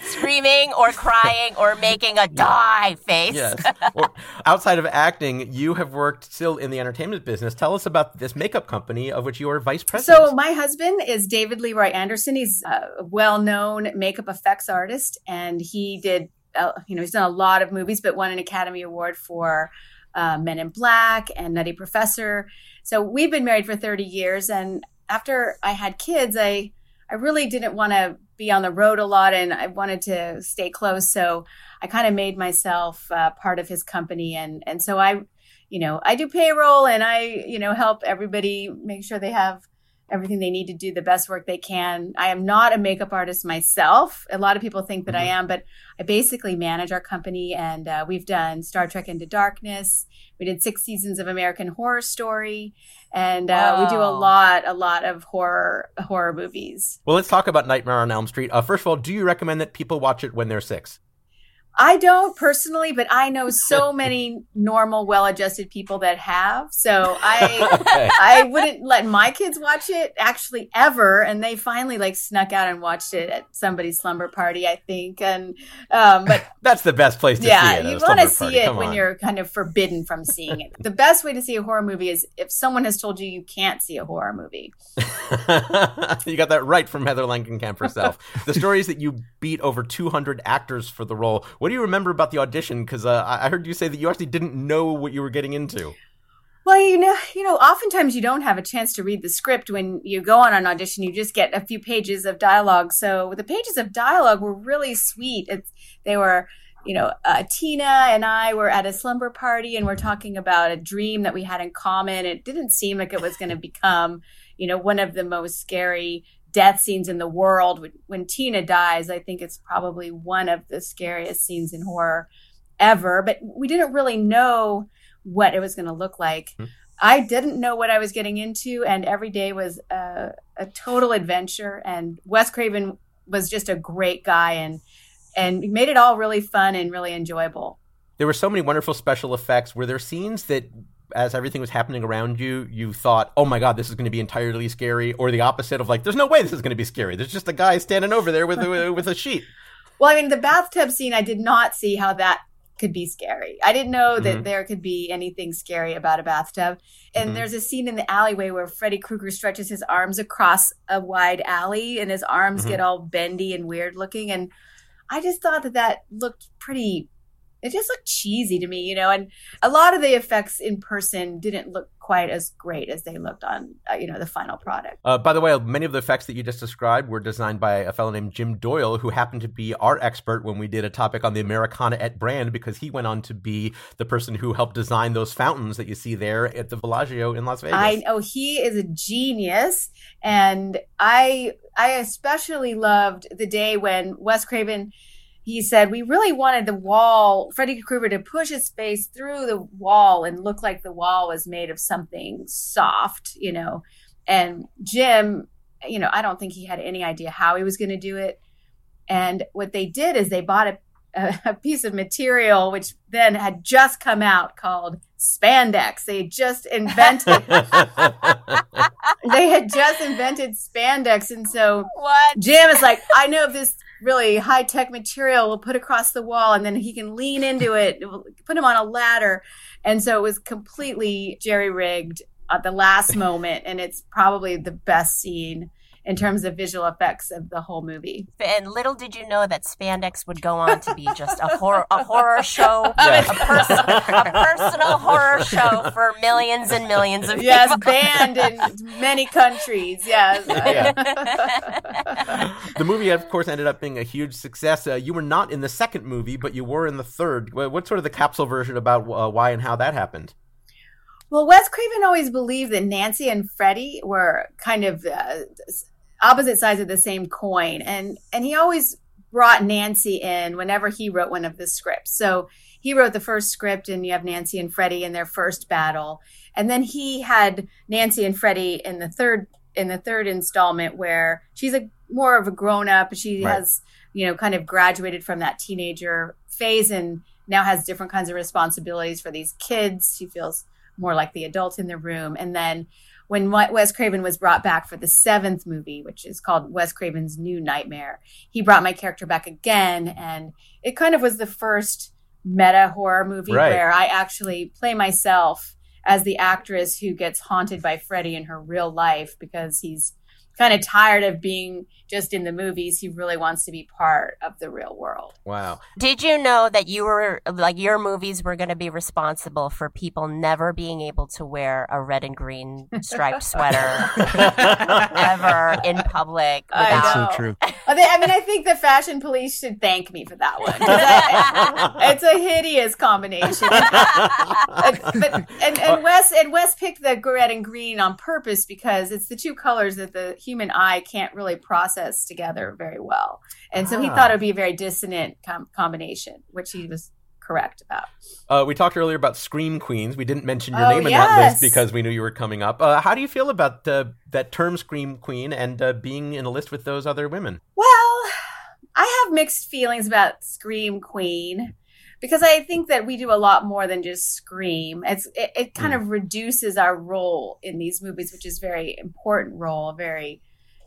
S1: [laughs]
S2: screaming or crying or making a die face.
S1: Yes. Or, outside of acting, you have worked still in the entertainment business. Tell us about this makeup company of which you are vice president.
S8: So my husband is David Leroy Anderson. He's a well-known makeup effects artist, and he did, uh, you know, he's done a lot of movies, but won an Academy Award for uh, Men in Black and Nutty Professor. So we've been married for 30 years, and after I had kids, I I really didn't want to be on the road a lot and I wanted to stay close. So I kind of made myself uh, part of his company. And, and so I, you know, I do payroll and I, you know, help everybody make sure they have everything they need to do the best work they can. I am not a makeup artist myself. A lot of people think that mm-hmm. I am, but I basically manage our company and uh, we've done Star Trek Into Darkness. We did six seasons of American Horror Story and uh, we do a lot, a lot of horror horror movies.
S1: Well, let's talk about Nightmare on Elm Street. Uh, first of all, do you recommend that people watch it when they're six?
S8: I don't personally, but I know [laughs] so many normal, well-adjusted people that have. So I, [laughs] okay. I wouldn't let my kids watch it actually ever. And they finally like snuck out and watched it at somebody's slumber party, I think. And um, but [laughs]
S1: that's the best place to
S8: yeah,
S1: see it.
S8: you want to see it when you're kind of forbidden from seeing it. the best way to see a horror movie is if someone has told you you can't see a horror movie.
S1: you got that right from Heather Langenkamp herself. the story is that you beat over 200 actors for the role. What do you remember about the audition? Because uh, I heard you say that you actually didn't know what you were getting into.
S8: Well, you know, you know, oftentimes you don't have a chance to read the script when you go on an audition. You just get a few pages of dialogue. So the pages of dialogue were really sweet. They were, you know, uh, Tina and I were at a slumber party and we're talking about a dream that we had in common. It didn't seem like it was going to become, you know, one of the most scary death scenes in the world. When, when, Tina dies, I think it's probably one of the scariest scenes in horror ever. But we didn't really know what it was going to look like. Mm-hmm. I didn't know what I was getting into, and every day was a, a total adventure. And Wes Craven was just a great guy, and and made it all really fun and really enjoyable.
S1: There were so many wonderful special effects. Were there scenes that as everything was happening around you, you thought, "Oh my god, this is going to be entirely scary," or the opposite of like, "There's no way this is going to be scary." There's just a guy standing over there with a, [laughs] with a sheet.
S8: Well, I mean, the bathtub scene, I did not see how that could be scary. I didn't know that mm-hmm. there could be anything scary about a bathtub. And mm-hmm. there's a scene in the alleyway where Freddy Krueger stretches his arms across a wide alley, and his arms mm-hmm. get all bendy and weird looking. And I just thought that that looked pretty it just looked cheesy to me, you know, and a lot of the effects in person didn't look quite as great as they looked on, uh, you know, the final product.
S1: Uh, by the way, many of the effects that you just described were designed by a fellow named Jim Doyle, who happened to be our expert when we did a topic on the Americana et Brand, because he went on to be the person who helped design those fountains that you see there at the Bellagio in Las Vegas.
S8: I know he is a genius, and I I especially loved the day when Wes Craven he said we really wanted the wall freddy krueger to push his face through the wall and look like the wall was made of something soft you know? And jim you know i don't think he had any idea how he was going to do it. And what they did is they bought a, a, [laughs] a piece of material which then had just come out called spandex. They had just invented [laughs] they had just invented spandex. And so
S2: what?
S8: Jim is like i know this really high tech material we'll put across the wall and then he can lean into it we'll put him on a ladder. And so it was completely jerry rigged at the last moment and it's probably the best scene in terms of visual effects of the whole movie.
S2: And little did you know that spandex would go on to be just a horror a horror show, [laughs] yeah. a, pers- a, personal horror show for millions and millions of people.
S8: yes,
S2: people.
S8: banned in many countries. Yes. Yeah.
S1: the movie, of course, ended up being a huge success. Uh, you were not in the second movie, but you were in the third. What's sort of the capsule version about uh, why and how that happened?
S8: Well, Wes Craven always believed that Nancy and Freddie were kind of uh, opposite sides of the same coin, and and he always brought Nancy in whenever he wrote one of the scripts. So he wrote the first script, and you have Nancy and Freddie in their first battle, and then he had Nancy and Freddie in the third in the third installment where she's a more of a grown up. She right. has you know kind of graduated from that teenager phase and now has different kinds of responsibilities for these kids. She feels more like the adult in the room. And then when Wes Craven was brought back for the seventh movie, which is called Wes Craven's New Nightmare, he brought my character back again. And it kind of was the first meta horror movie right. where I actually play myself as the actress who gets haunted by Freddy in her real life because he's kind of tired of being just in the movies. He really wants to be part of the real world.
S1: Wow.
S2: Did you know that you were like your movies were going to be responsible for people never being able to wear a red and green striped sweater [laughs] ever in public? Without...
S3: That's so true.
S8: I think- I mean, I think the fashion police should thank me for that one. I- it's a hideous combination. And- but and, and uh, Wes and Wes picked the red and green on purpose because it's the two colors that the human eye can't really process together very well, and so he
S1: Ah.
S8: thought it would be a very dissonant com- combination, which he was correct about.
S1: Uh, we talked earlier about Scream Queens. We didn't mention your
S8: Oh,
S1: name in that list because we knew you were coming up. Uh, how do you feel about uh, that term Scream Queen and uh, being in a list with those other women?
S8: Well, I have mixed feelings about Scream Queen because I think that we do a lot more than just scream. It's it, it kind of reduces our role in these movies, which is very important role, very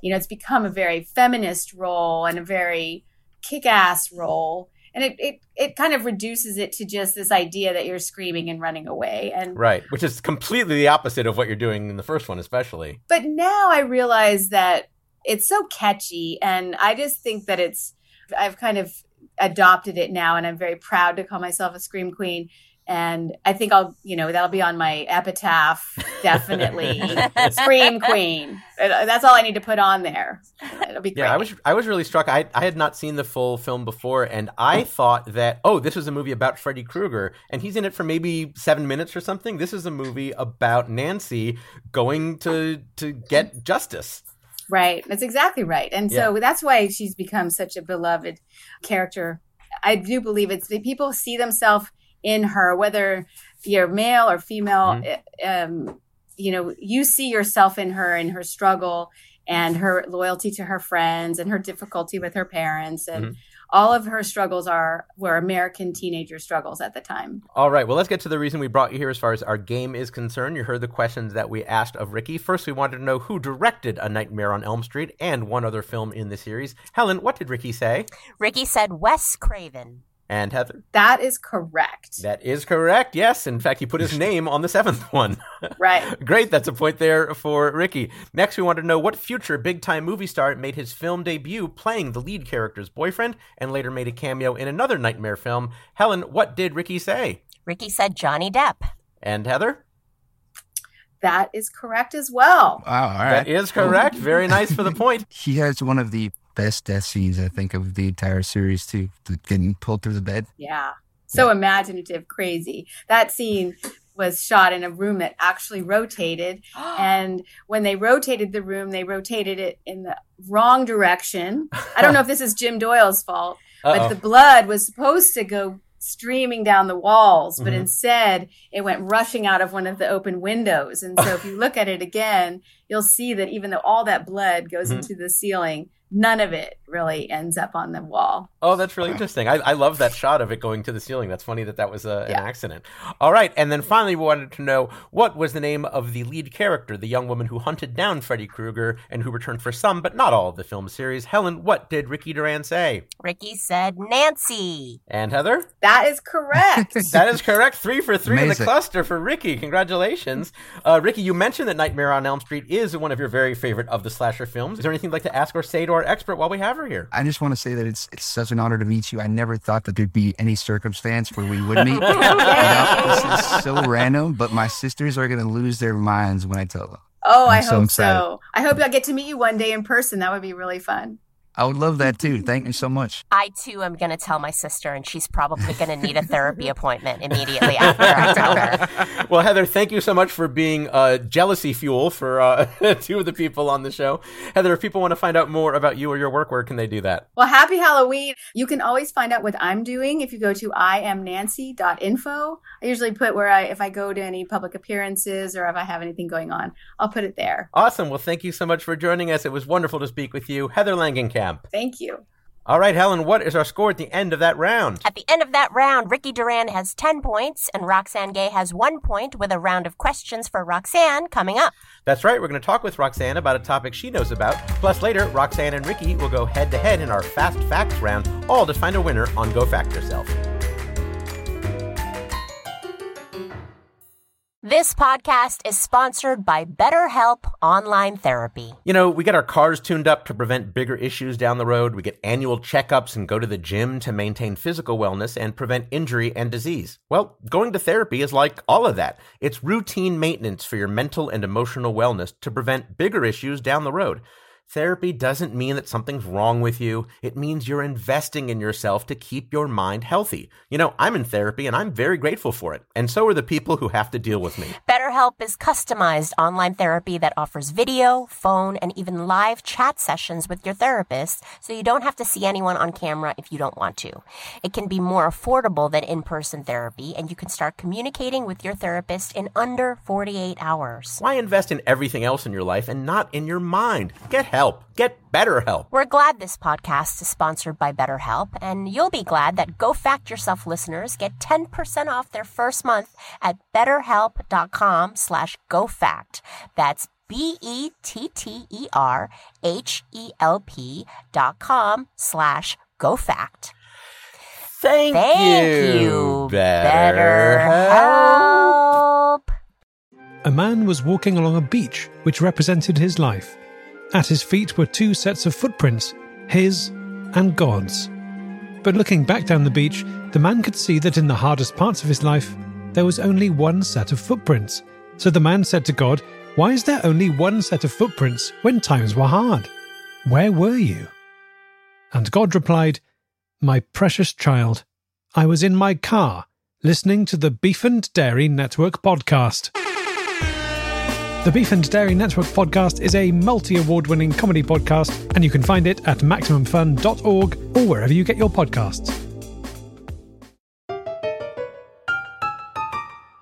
S8: you know, it's become a very feminist role and a very kick-ass role. And it, it, it kind of reduces it to just this idea that you're screaming and running away. And
S1: Right, which is completely the opposite of what you're doing in the first one, especially.
S8: but now I realize that it's so catchy, and I just think that it's. I've kind of adopted it now, and I'm very proud to call myself a scream queen. And I think I'll, you know, that'll be on my epitaph, definitely. [laughs] scream queen. That's all I need to put on there. It'll be great.
S1: Yeah, I was I was really struck. I I had not seen the full film before, and I thought that oh, this was a movie about Freddy Krueger, and he's in it for maybe seven minutes or something. This is a movie about Nancy going to to get justice.
S8: Right. That's exactly right. And so that's why she's become such a beloved character. I do believe it's that people see themselves in her, whether you're male or female. Um, you know, you see yourself in her, in her struggle and her loyalty to her friends and her difficulty with her parents. And
S1: Mhm.
S8: all of her struggles are were American teenager struggles at the time.
S1: All right, well, let's get to the reason we brought you here as far as our game is concerned. You heard the questions that we asked of Ricky. First, we wanted to know who directed A Nightmare on Elm Street and one other film in the series. Helen, what did Ricky say?
S2: Ricky said Wes Craven.
S1: And Heather?
S8: That is correct.
S1: That is correct, yes. In fact, he put his [laughs] name on the seventh one.
S8: Right. [laughs]
S1: Great, that's a point there for Ricky. Next, we wanted to know what future big time movie star made his film debut playing the lead character's boyfriend and later made a cameo in another Nightmare film. Helen, what did Ricky say?
S2: Ricky said Johnny Depp.
S1: And Heather?
S8: That is correct as well.
S3: Wow, all
S1: That
S3: right.
S1: is correct. Very nice for the [laughs] point.
S3: He has one of the best death scenes, I think, of the entire series, too. the Getting pulled through the bed.
S8: Yeah. So imaginative, crazy. That scene was shot in a room that actually rotated. [gasps] and when they rotated the room, they rotated it in the wrong direction. I don't know if this is Jim Doyle's fault,
S1: Uh-oh.
S8: but the blood was supposed to go streaming down the walls, but
S1: Mhm.
S8: instead it went rushing out of one of the open windows. And so if [laughs] you look at it again, you'll see that even though all that blood goes
S1: Mhm.
S8: into the ceiling, none of it really ends up on the wall.
S1: Oh, that's really interesting. I, I love that shot of it going to the ceiling. That's funny that that was a,
S8: Yeah.
S1: an accident. All right. And then finally, we wanted to know what was the name of the lead character, the young woman who hunted down Freddy Krueger and who returned for some, but not all of the film series. Helen, what did Ricky Duran say?
S2: Ricky said Nancy.
S1: And Heather?
S8: That is correct. [laughs]
S1: That is correct. Three for three in the cluster for Ricky. Congratulations. Uh, Ricky, you mentioned that Nightmare on Elm Street is one of your very favorite of the slasher films. Is there anything you'd like to ask or say to our expert while we have her here?
S3: I just want to say that it's it's such an honor to meet you. I never thought that there'd be any circumstance where we would meet. [laughs] You this is so random, but my sisters are going to lose their minds when I tell them.
S8: Oh, I
S3: I'm so
S8: hope
S3: excited.
S8: so. I hope I'll get to meet you one day in person. That would be really fun.
S3: I would love that too. [laughs] Thank you so much.
S2: I too am going to tell my sister, and she's probably going to need a therapy appointment immediately after I tell her. [laughs]
S1: well, Heather, thank you so much for being uh, jealousy fuel for uh, [laughs] two of the people on the show. Heather, if people want to find out more about you or your work, where can they do that?
S8: Well, happy Halloween. You can always find out what I'm doing if you go to iamnancy.info. I usually put where I, if I go to any public appearances or if I have anything going on, I'll put it there.
S1: Awesome. Well, thank you so much for joining us. It was wonderful to speak with you, Heather Langenkamp.
S8: Thank you.
S1: All right, Helen, what is our score at the end of that round?
S2: At the end of that round, Ricky Duran has 10 points, and Roxane Gay has one point with a round of questions for Roxane coming up.
S1: That's right, we're going to talk with Roxane about a topic she knows about. Plus, later, Roxane and Ricky will go head to head in our Fast Facts round, all to find a winner on Go Fact Yourself.
S2: This podcast is sponsored by BetterHelp Online Therapy.
S1: You know, we get our cars tuned up to prevent bigger issues down the road. We get annual checkups and go to the gym to maintain physical wellness and prevent injury and disease. Well, going to therapy is like all of that. It's routine maintenance for your mental and emotional wellness to prevent bigger issues down the road. Therapy doesn't mean that something's wrong with you. It means you're investing in yourself to keep your mind healthy. You know, I'm in therapy and I'm very grateful for it. And so are the people who have to deal with me.
S2: BetterHelp is customized online therapy that offers video, phone, and even live chat sessions with your therapist, so you don't have to see anyone on camera if you don't want to. It can be more affordable than in person therapy, and you can start communicating with your therapist in under 48 hours.
S1: Why invest in everything else in your life and not in your mind? Get help. Get better help.
S2: We're glad this podcast is sponsored by BetterHelp, and you'll be glad that Go Fact Yourself listeners get 10% off their first month at betterhelp.com slash GoFact. That's B-E-T-T-E-R-H-E-L-P dot com slash GoFact.
S1: Thank,
S2: Thank you, BetterHelp.
S9: A man was walking along a beach which represented his life. At his feet were two sets of footprints, his and God's. But looking back down the beach, the man could see that in the hardest parts of his life, there was only one set of footprints. So the man said to God, Why is there only one set of footprints when times were hard? Where were you? And God replied, My precious child, I was in my car listening to the Beef and Dairy Network podcast. The Beef and Dairy Network podcast is a multi award winning comedy podcast, and you can find it at MaximumFun.org or wherever you get your podcasts.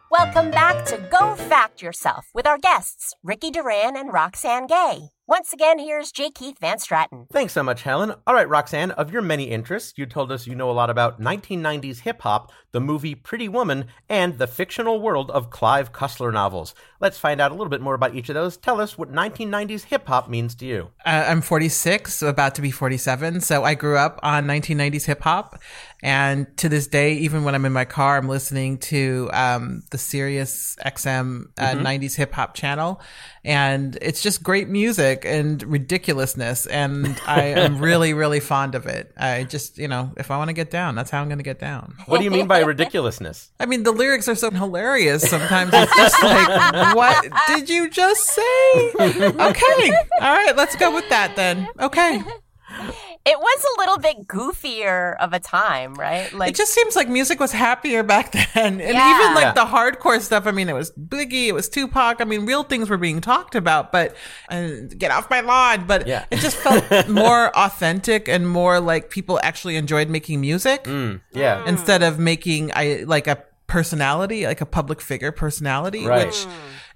S2: Welcome back to Go Fact Yourself with our guests, Ricky Duran and Roxane Gay. Once again, here's J. Keith van Straaten.
S1: Thanks so much, Helen. All right, Roxane, of your many interests, you told us you know a lot about 1990s hip hop, the movie Pretty Woman, and the fictional world of Clive Cussler novels. Let's find out a little bit more about each of those. Tell us what 1990s hip hop means to you.
S4: Uh, I'm 46, about to be 47. So I grew up on 1990s hip hop. And to this day, even when I'm in my car, I'm listening to um, the Sirius XM uh,
S1: Mm-hmm.
S4: 90s hip hop channel. And it's just great music and ridiculousness. And [laughs] I am really, really fond of it. I just, you know, if I want to get down, that's how I'm going to get down.
S1: What do you mean by ridiculousness?
S4: I mean, the lyrics are so hilarious. Sometimes it's just like, [laughs] what did you just say? Okay. All right. Let's go with that then. Okay. [laughs]
S2: It was a little bit goofier of a time, right? Like
S4: it just seems like music was happier back [laughs] then. And
S2: Yeah.
S4: even like
S1: Yeah.
S4: the hardcore stuff, I mean, it was Biggie, it was Tupac. I mean, real things were being talked about, but uh, get off my lawn. But
S1: Yeah.
S4: it just felt [laughs] more authentic and more like people actually enjoyed making music
S1: Yeah.
S4: instead of making I like a personality, like a public figure personality,
S1: Right.
S4: which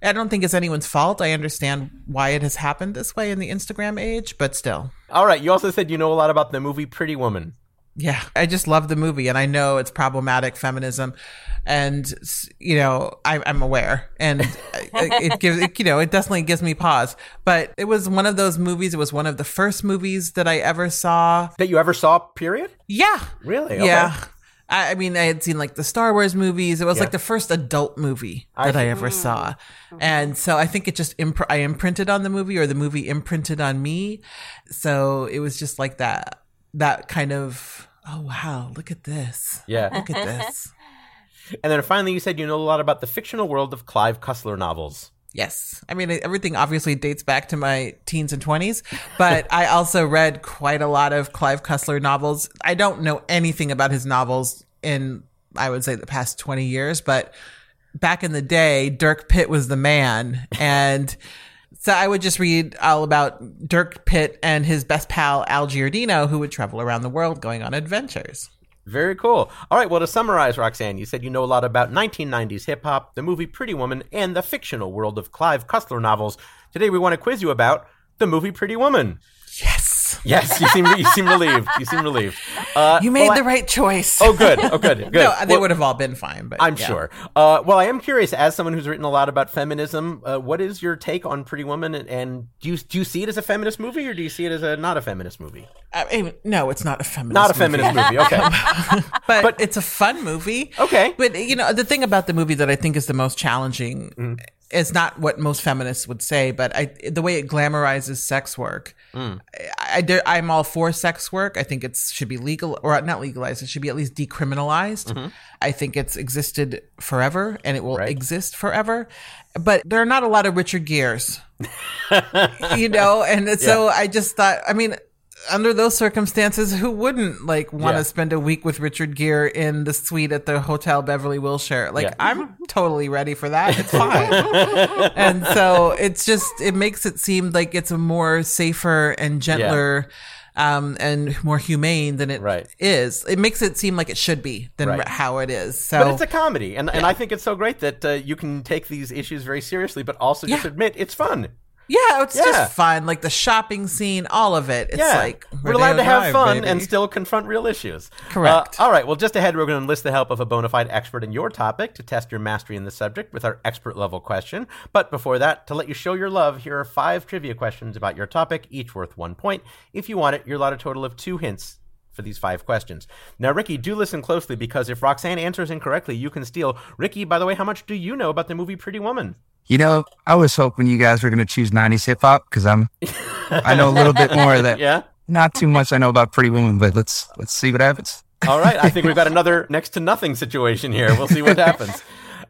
S4: I don't think is anyone's fault. I understand why it has happened this way in the Instagram age, but still.
S1: All right, you also said you know a lot about the movie Pretty Woman.
S4: Yeah, I just love the movie, and I know it's problematic feminism, and you know I, I'm aware, and [laughs] it, it gives it, you know it definitely gives me pause. But it was one of those movies. It was one of the first movies that I ever saw.
S1: That you ever saw, period?
S4: Yeah,
S1: Really? Okay.
S4: yeah. I, I mean, I had seen like the Star Wars movies. It was
S1: Yeah.
S4: like the first adult movie that I
S1: see.
S4: ever mm. saw, and so I think it just imp- I imprinted on the movie, or the movie imprinted on me. So it was just like that, that kind of oh wow, look at this,
S1: Yeah.
S4: look at this. [laughs]
S1: and then finally, you said you know a lot about the fictional world of Clive Cussler novels.
S4: Yes. I mean, everything obviously dates back to my teens and 20s, but [laughs] I also read quite a lot of Clive Cussler novels. I don't know anything about his novels in, I would say, the past 20 years, but back in the day, Dirk Pitt was the man. And so I would just read all about Dirk Pitt and his best pal, Al Giardino, who would travel around the world going on adventures.
S1: Very cool. All right, well, to summarize, Roxane, you said you know a lot about 1990s hip hop, the movie Pretty Woman, and the fictional world of Clive Cussler novels. Today, we want to quiz you about the movie Pretty Woman.
S4: Yes. Yes.
S1: Yes, you seem you seem relieved. You seem relieved. Uh,
S4: You made
S1: well,
S4: the
S1: I-
S4: right choice.
S1: Oh, good. Oh, good. [laughs] Good.
S4: no, they
S1: Well,
S4: would have all been fine, but
S1: I'm
S4: yeah.
S1: sure. Uh, well, I am curious, as someone who's written a lot about feminism, uh, what is your take on Pretty Woman? And, and do you do you see it as a feminist movie, or do you see it as a not a feminist movie?
S4: I mean, no, it's not a feminist.
S1: Not a
S4: movie.
S1: feminist movie. [laughs] Okay.
S4: but,
S1: But-
S4: it's a fun movie.
S1: Okay.
S4: But you know, the thing about the movie that I think is the most challenging
S1: Mm-hmm.
S4: Is not what most feminists would say, but I the way it glamorizes sex work.
S1: Mm.
S4: I, am all for sex work. I think it should be legal or not legalized. It should be at least decriminalized. I think it's existed forever and it will
S1: Mm-hmm. Right.
S4: exist forever. But there are not a lot of Richard Geres, [laughs] you know, and so I just thought, I mean, under those circumstances, who wouldn't like want to
S1: Yeah.
S4: spend a week with Richard Gere in the suite at the Hotel Beverly Wilshire? Like,
S1: Yeah.
S4: I'm [laughs] totally ready for that. It's fine. [laughs] and so it's just, it makes it seem like it's a more safer and gentler. Um, and more humane than it is.
S1: Right.
S4: It makes it seem like it should be than
S1: Right.
S4: how it is. So
S1: But it's a comedy, and, and I think it's so great that uh, you can take these issues very seriously, but also just
S4: Yeah.
S1: admit it's fun.
S4: Yeah, it's
S1: Yeah.
S4: just fun. Like the shopping scene, all of it. It's
S1: yeah,
S4: like
S1: we're allowed to have
S4: Drive,
S1: fun
S4: baby.
S1: and still confront real issues.
S4: Correct.
S1: Uh, all right. Well, just ahead, we're going to enlist the help of a bona fide expert in your topic to test your mastery in the subject with our expert level question. But before that, to let you show your love, here are five trivia questions about your topic, each worth one point. If you want it, you're allowed a total of two hints. For these five questions. Now, Ricky, do listen closely because if Roxane answers incorrectly, you can steal. Ricky, by the way, how much do you know about the movie Pretty Woman?
S3: You know, I was hoping you guys were going to choose 90s hip hop because I'm, I know a little bit more of that. [laughs]
S1: Yeah?
S3: Not too much I know about Pretty Woman, but let's let's see what happens.
S1: All right. I think we've got [laughs] another next to nothing situation here. We'll see what happens.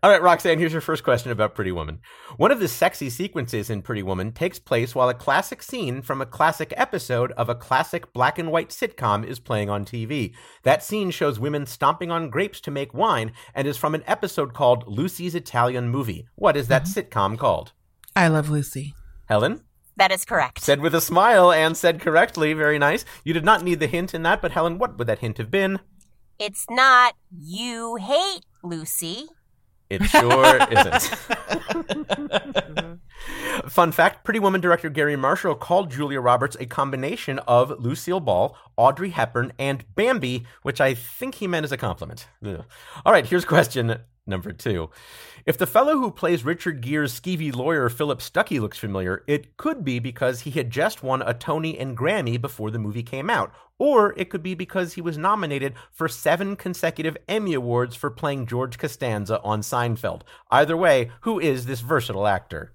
S1: All right, Roxane, here's your first question about Pretty Woman. One of the sexy sequences in Pretty Woman takes place while a classic scene from a classic episode of a classic black and white sitcom is playing on TV. That scene shows women stomping on grapes to make wine and is from an episode called Lucy's Italian Movie. What is that mm-hmm. sitcom called?
S4: I love Lucy.
S1: Helen?
S2: That is correct.
S1: Said with a smile and said correctly. Very nice. You did not need the hint in that, but Helen, what would that hint have been?
S2: It's not you hate Lucy.
S1: It sure [laughs] isn't. Mm-hmm. Fun fact Pretty Woman director Garry Marshall called Julia Roberts a combination of Lucille Ball, Audrey Hepburn, and Bambi, which I think he meant as a compliment. Ugh. All right, here's question number two. If the fellow who plays Richard Gere's skeevy lawyer Philip Stuckey looks familiar, it could be because he had just won a Tony and Grammy before the movie came out. Or it could be because he was nominated for seven consecutive Emmy Awards for playing George Costanza on Seinfeld. Either way, who is this versatile actor?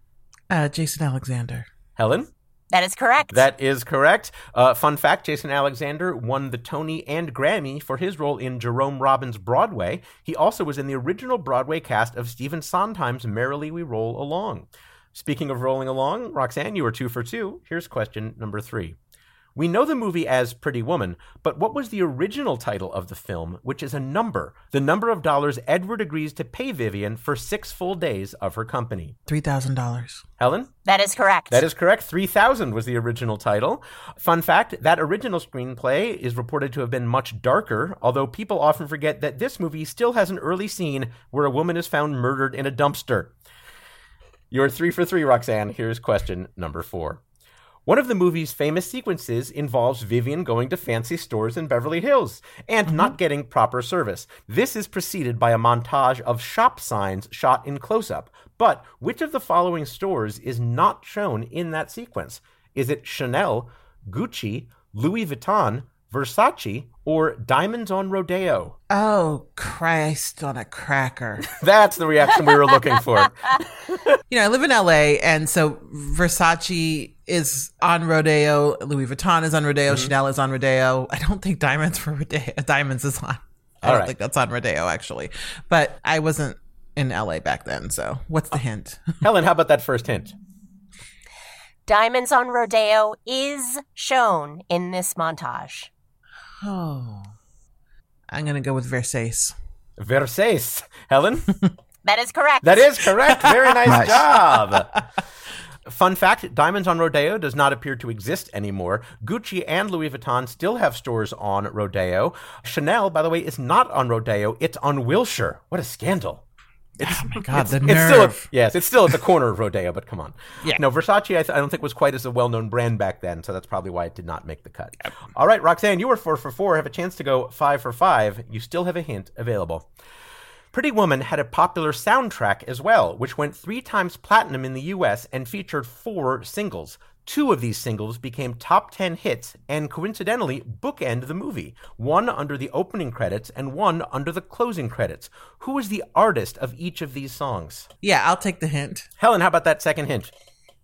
S4: Uh, Jason Alexander.
S1: Helen?
S2: That is correct.
S1: That is correct. Uh, fun fact Jason Alexander won the Tony and Grammy for his role in Jerome Robbins' Broadway. He also was in the original Broadway cast of Stephen Sondheim's Merrily We Roll Along. Speaking of rolling along, Roxane, you were two for two. Here's question number three. We know the movie as Pretty Woman, but what was the original title of the film, which is a number? The number of dollars Edward agrees to pay Vivian for six full days of her company.
S4: Three thousand dollars.
S1: Helen?
S2: that is correct.
S1: That is correct. 3000 was the original title. Fun fact that original screenplay is reported to have been much darker, although people often forget that this movie still has an early scene where a woman is found murdered in a dumpster. You're three for three, Roxane. Here's question number four. One of the movie's famous sequences involves Vivian going to fancy stores in Beverly Hills and mm-hmm. not getting proper service. This is preceded by a montage of shop signs shot in close up. But which of the following stores is not shown in that sequence? Is it Chanel, Gucci, Louis Vuitton, Versace, or Diamonds on Rodeo?
S4: Oh Christ on a cracker. [laughs]
S1: That's the reaction we were looking for. [laughs]
S4: you know, I live in LA, and so Versace is on Rodeo, Louis Vuitton is on Rodeo,
S1: Mm-hmm.
S4: Chanel is on Rodeo. I don't think Diamonds for Rodeo. [laughs] Diamonds is on. I
S1: All
S4: don't
S1: right.
S4: think that's on Rodeo actually, but I wasn't in LA back then. So what's the hint?
S1: Helen, how about that first hint?
S2: Diamonds on Rodeo is shown in this montage.
S4: Oh, I'm gonna go with Versace.
S1: Versace. Helen? [laughs]
S2: That is correct.
S1: That is correct. Very nice,
S3: Nice.
S1: job. Fun fact Diamonds on Rodeo does not appear to exist anymore. Gucci and Louis Vuitton still have stores on Rodeo. Chanel, by the way, is not on Rodeo, it's on Wilshire. What a scandal. It's,
S4: oh my god,
S1: it's,
S4: the
S1: it's
S4: nerve.
S1: still at, yes, it's still at the corner of Rodeo, but come on.
S4: Yeah.
S1: No, Versace, I, th- I don't think was quite as a well-known brand back then, so that's probably why it did not make the cut. All right, Roxane, you were four for four. Have a chance to go five for five. You still have a hint available. Pretty Woman had a popular soundtrack as well, which went three times platinum in the US and featured four singles. Two of these singles became top 10 hits and coincidentally bookend the movie, one under the opening credits and one under the closing credits. Who was the artist of each of these songs?
S4: Yeah, I'll take the hint.
S1: Helen, how about that second hint?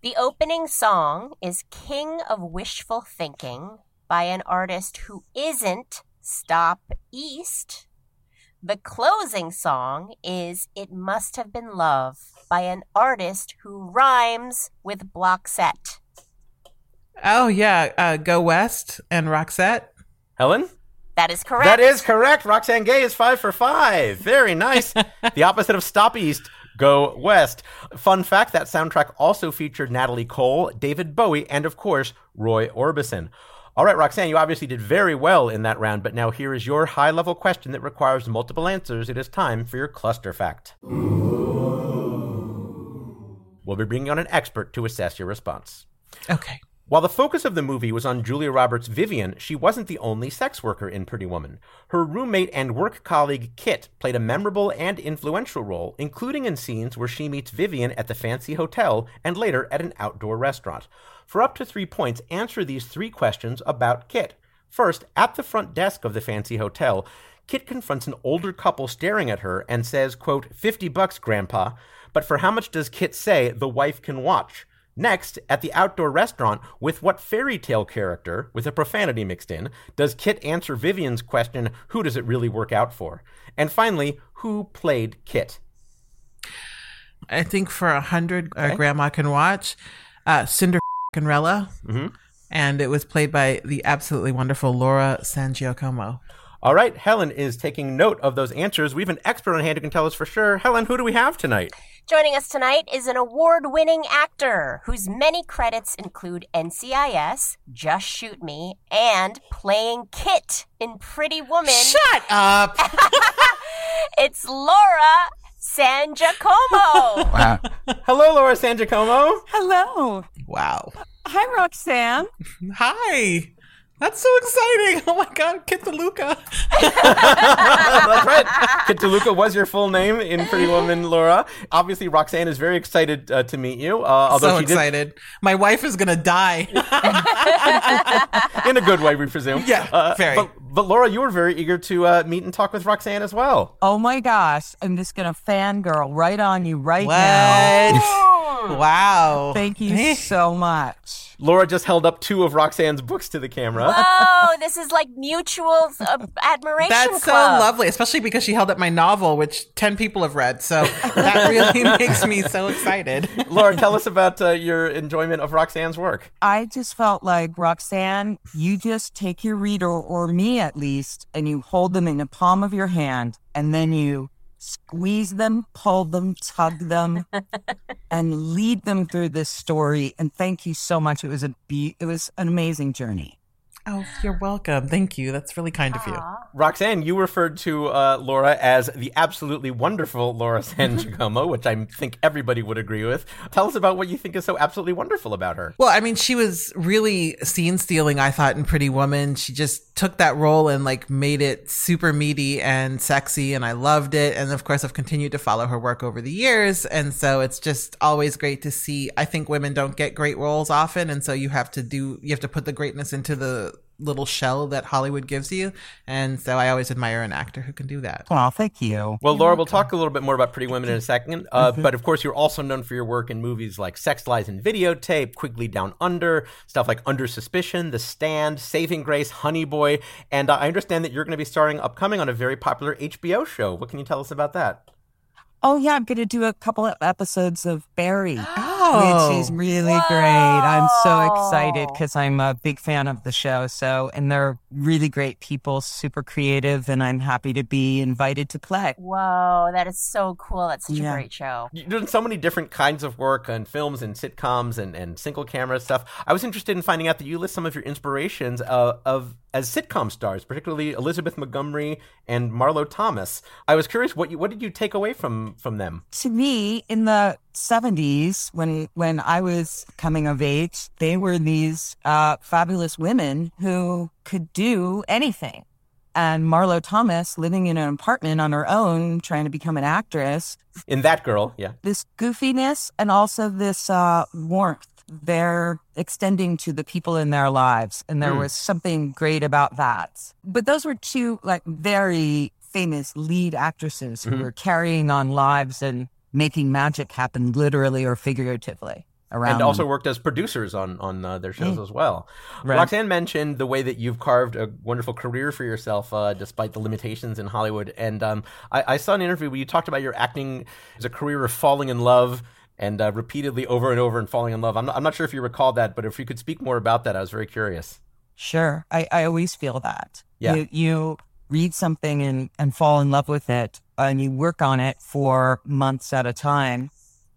S2: The opening song is King of Wishful Thinking by an artist who isn't Stop East. The closing song is It Must Have Been Love by an artist who rhymes with Blockset.
S4: Oh yeah, uh, Go West and Roxette.
S1: Helen?
S2: That is correct.
S1: That is correct. Roxane Gay is five for five. Very nice. [laughs] the opposite of Stop East, Go West. Fun fact that soundtrack also featured Natalie Cole, David Bowie, and of course, Roy Orbison. All right, Roxane, you obviously did very well in that round, but now here is your high level question that requires multiple answers. It is time for your cluster fact. We'll be bringing on an expert to assess your response.
S4: Okay.
S1: While the focus of the movie was on Julia Roberts' Vivian, she wasn't the only sex worker in Pretty Woman. Her roommate and work colleague Kit played a memorable and influential role, including in scenes where she meets Vivian at the fancy hotel and later at an outdoor restaurant. For up to three points, answer these three questions about Kit. First, at the front desk of the fancy hotel, Kit confronts an older couple staring at her and says, quote, 50 bucks, Grandpa. But for how much does Kit say the wife can watch? Next, at the outdoor restaurant, with what fairy tale character, with a profanity mixed in, does Kit answer Vivian's question, who does it really work out for? And finally, who played Kit?
S4: I think for a hundred, uh, Grandma can watch uh, Cinderella,
S1: Mhm.
S4: and it was played by the absolutely wonderful Laura San Giacomo.
S1: All right, Helen is taking note of those answers. We have an expert on hand who can tell us for sure. Helen, who do we have tonight?
S2: Joining us tonight is an award winning actor whose many credits include NCIS, Just Shoot Me, and playing Kit in Pretty Woman.
S4: Shut up! [laughs]
S2: It's Laura San Giacomo.
S3: Wow.
S1: Hello, Laura San Giacomo.
S10: Hello.
S4: wow.
S10: Hi, Roxane.
S4: Hi. That's so exciting. [laughs] Oh my God, Kit DeLuca. [laughs]
S1: That's right. Kit DeLuca was your full name in Pretty Woman, Laura. Obviously, Roxane is very excited uh, to meet you. Uh, although
S4: so
S1: she did,
S4: excited. My wife is going to die. [laughs]
S1: in a good way, we presume.
S4: Yeah,
S1: Uh,
S4: very.
S1: But, but Laura, you were very eager to uh, meet and talk with Roxane as well.
S10: Oh my gosh. I'm just going to fangirl right on you right now.
S4: wow.
S10: Thank you so much.
S1: Laura just held up two of Roxane's books to the camera.
S2: Whoa, [laughs] this is like mutual uh, admiration
S4: That's so lovely, especially because she held up my novel, which 10 people have read. So that [laughs] really [laughs] makes me so excited.
S1: Laura, tell us about uh, your enjoyment of Roxane's work.
S10: I just felt like, Roxane, you just take your reader, or me at least, and you hold them in the palm of your hand, and then you squeeze them, pull them, tug them, [laughs] and lead them through this story. And thank you so much. It was a be- it was an amazing journey.
S4: Oh, you're welcome. Thank you. That's really kind of you.
S1: Roxane, you referred to uh, Laura as the absolutely wonderful Laura [laughs] San Giacomo, which I think everybody would agree with. Tell us about what you think is so absolutely wonderful about her.
S4: Well, I mean, she was really scene stealing, I thought, in Pretty Woman. She just took that role and like made it super meaty and sexy, and I loved it. And of course, I've continued to follow her work over the years. And so it's just always great to see. I think women don't get great roles often. And so you have to do, you have to put the greatness into the little shell that Hollywood gives you. And so I always admire an actor who can do that.
S10: Well, thank you.
S1: Well, Laura, we'll talk a little bit more about Pretty Women in a second. Uh, But of course, you're also known for your work in movies like Sex Lies and Videotape, Quigley Down Under, stuff like Under Suspicion, The Stand, Saving Grace, Honey Boy. And uh, I understand that you're going to be starring upcoming on a very popular HBO show. What can you tell us about that?
S10: Oh yeah, I'm gonna do a couple of episodes of Barry.
S4: Oh.
S10: which is really great. I'm so excited because I'm a big fan of the show. So, and they're really great people, super creative, and I'm happy to be invited to play.
S2: Whoa, that is so cool. That's such
S10: Yeah.
S2: a great show.
S1: You're doing so many different kinds of work on films and sitcoms and, and single camera stuff. I was interested in finding out that you list some of your inspirations uh, of as sitcom stars, particularly Elizabeth Montgomery and Marlo Thomas. I was curious what you, what did you take away from from them?
S10: To me, in the 70s, when when I was coming of age, they were these uh, fabulous women who could do anything. And Marlo Thomas, living in an apartment on her own, trying to become an actress,
S1: In that girl, yeah.
S10: this goofiness and also this uh, warmth they're extending to the people in their lives. And there
S1: Hmm.
S10: was something great about that. But those were two like very famous lead actresses who
S1: Mhm.
S10: were carrying on lives and making magic happen literally or figuratively around
S1: and also
S10: them.
S1: worked as producers on on uh, their shows
S10: Mm.
S1: as well.
S10: Right.
S1: Roxane mentioned the way that you've carved a wonderful career for yourself, uh, despite the limitations in Hollywood. And um, I, I saw an interview where you talked about your acting as a career of falling in love and uh, repeatedly over and over and falling in love. I'm not, I'm not sure if you recall that, but if you could speak more about that, I was very curious.
S10: Sure. I, I always feel that.
S1: Yeah.
S10: You, you read something and, and fall in love with it and you work on it for months at a time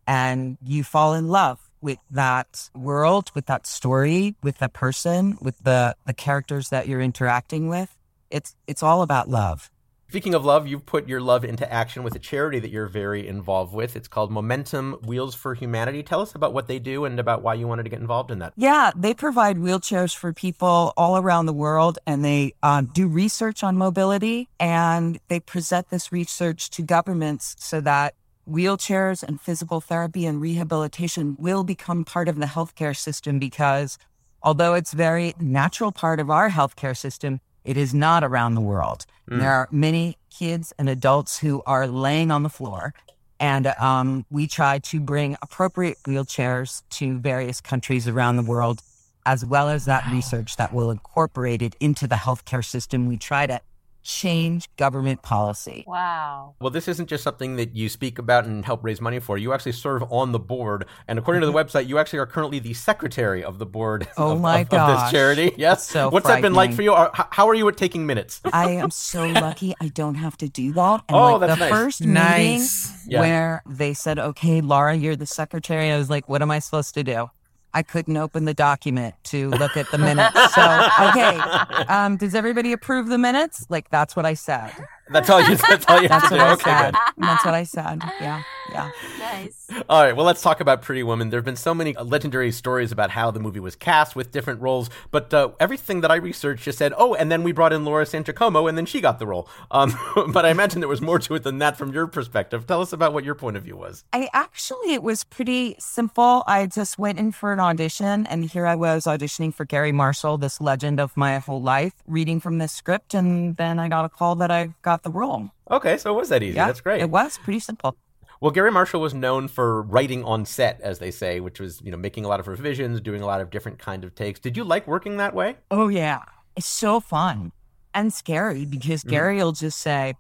S10: and you fall in love with that world, with that story, with the person, with the, the characters that you're interacting with. It's it's all about love.
S1: Speaking of love, you've put your love into action with a charity that you're very involved with. It's called Momentum Wheels for Humanity. Tell us about what they do and about why you wanted to get involved in that.
S10: Yeah, they provide wheelchairs for people all around the world and they uh, do research on mobility and they present this research to governments so that wheelchairs and physical therapy and rehabilitation will become part of the healthcare system because although it's very natural part of our healthcare system, it is not around the world.
S1: Mm.
S10: There are many kids and adults who are laying on the floor and um, we try to bring appropriate wheelchairs to various countries around the world, as well as that research that will incorporate it into the healthcare system. We try to change government policy.
S2: Wow.
S1: Well, this isn't just something that you speak about and help raise money for. You actually serve on the board, and according to the mm-hmm. website, you actually are currently the secretary of the board
S10: Oh
S1: of,
S10: my
S1: of, of this charity. Yes.
S10: So
S1: What's that been like for you? How are you at taking minutes? [laughs]
S10: I am so lucky I don't have to do that. And
S1: Oh,
S10: like
S1: that's
S10: the
S1: nice.
S10: first
S4: Nice.
S10: meeting
S1: Yeah.
S10: where they said, okay, Laura, you're the secretary, I was like, what am I supposed to do? I couldn't open the document to look at the minutes. So, okay, [laughs] um, does everybody approve the minutes? Like, that's what I said.
S1: That's all you. That's all you have to
S10: what
S1: do.
S10: I
S1: Okay,
S10: said.
S1: good.
S10: That's what I said. Yeah, yeah.
S2: Nice.
S1: All right, well, let's talk about Pretty Woman. There have been so many legendary stories about how the movie was cast with different roles, but uh, everything that I researched just said, oh, and then we brought in Laura San Giacomo, and then she got the role. Um, [laughs] but I imagine there was more to it than that from your perspective. Tell us about what your point of view was.
S10: I actually, it was pretty simple. I just went in for an audition, and here I was auditioning for Garry Marshall, this legend of my whole life, reading from this script, and then I got a call that I got the role.
S1: Okay, so it was that easy.
S10: Yeah,
S1: That's great.
S10: It was pretty simple.
S1: Well, Garry Marshall was known for writing on set, as they say, which was you know making a lot of revisions, doing a lot of different kind of takes. Did you like working that way?
S10: Oh yeah, it's so fun and scary because
S1: Mm.
S10: Garry will just say,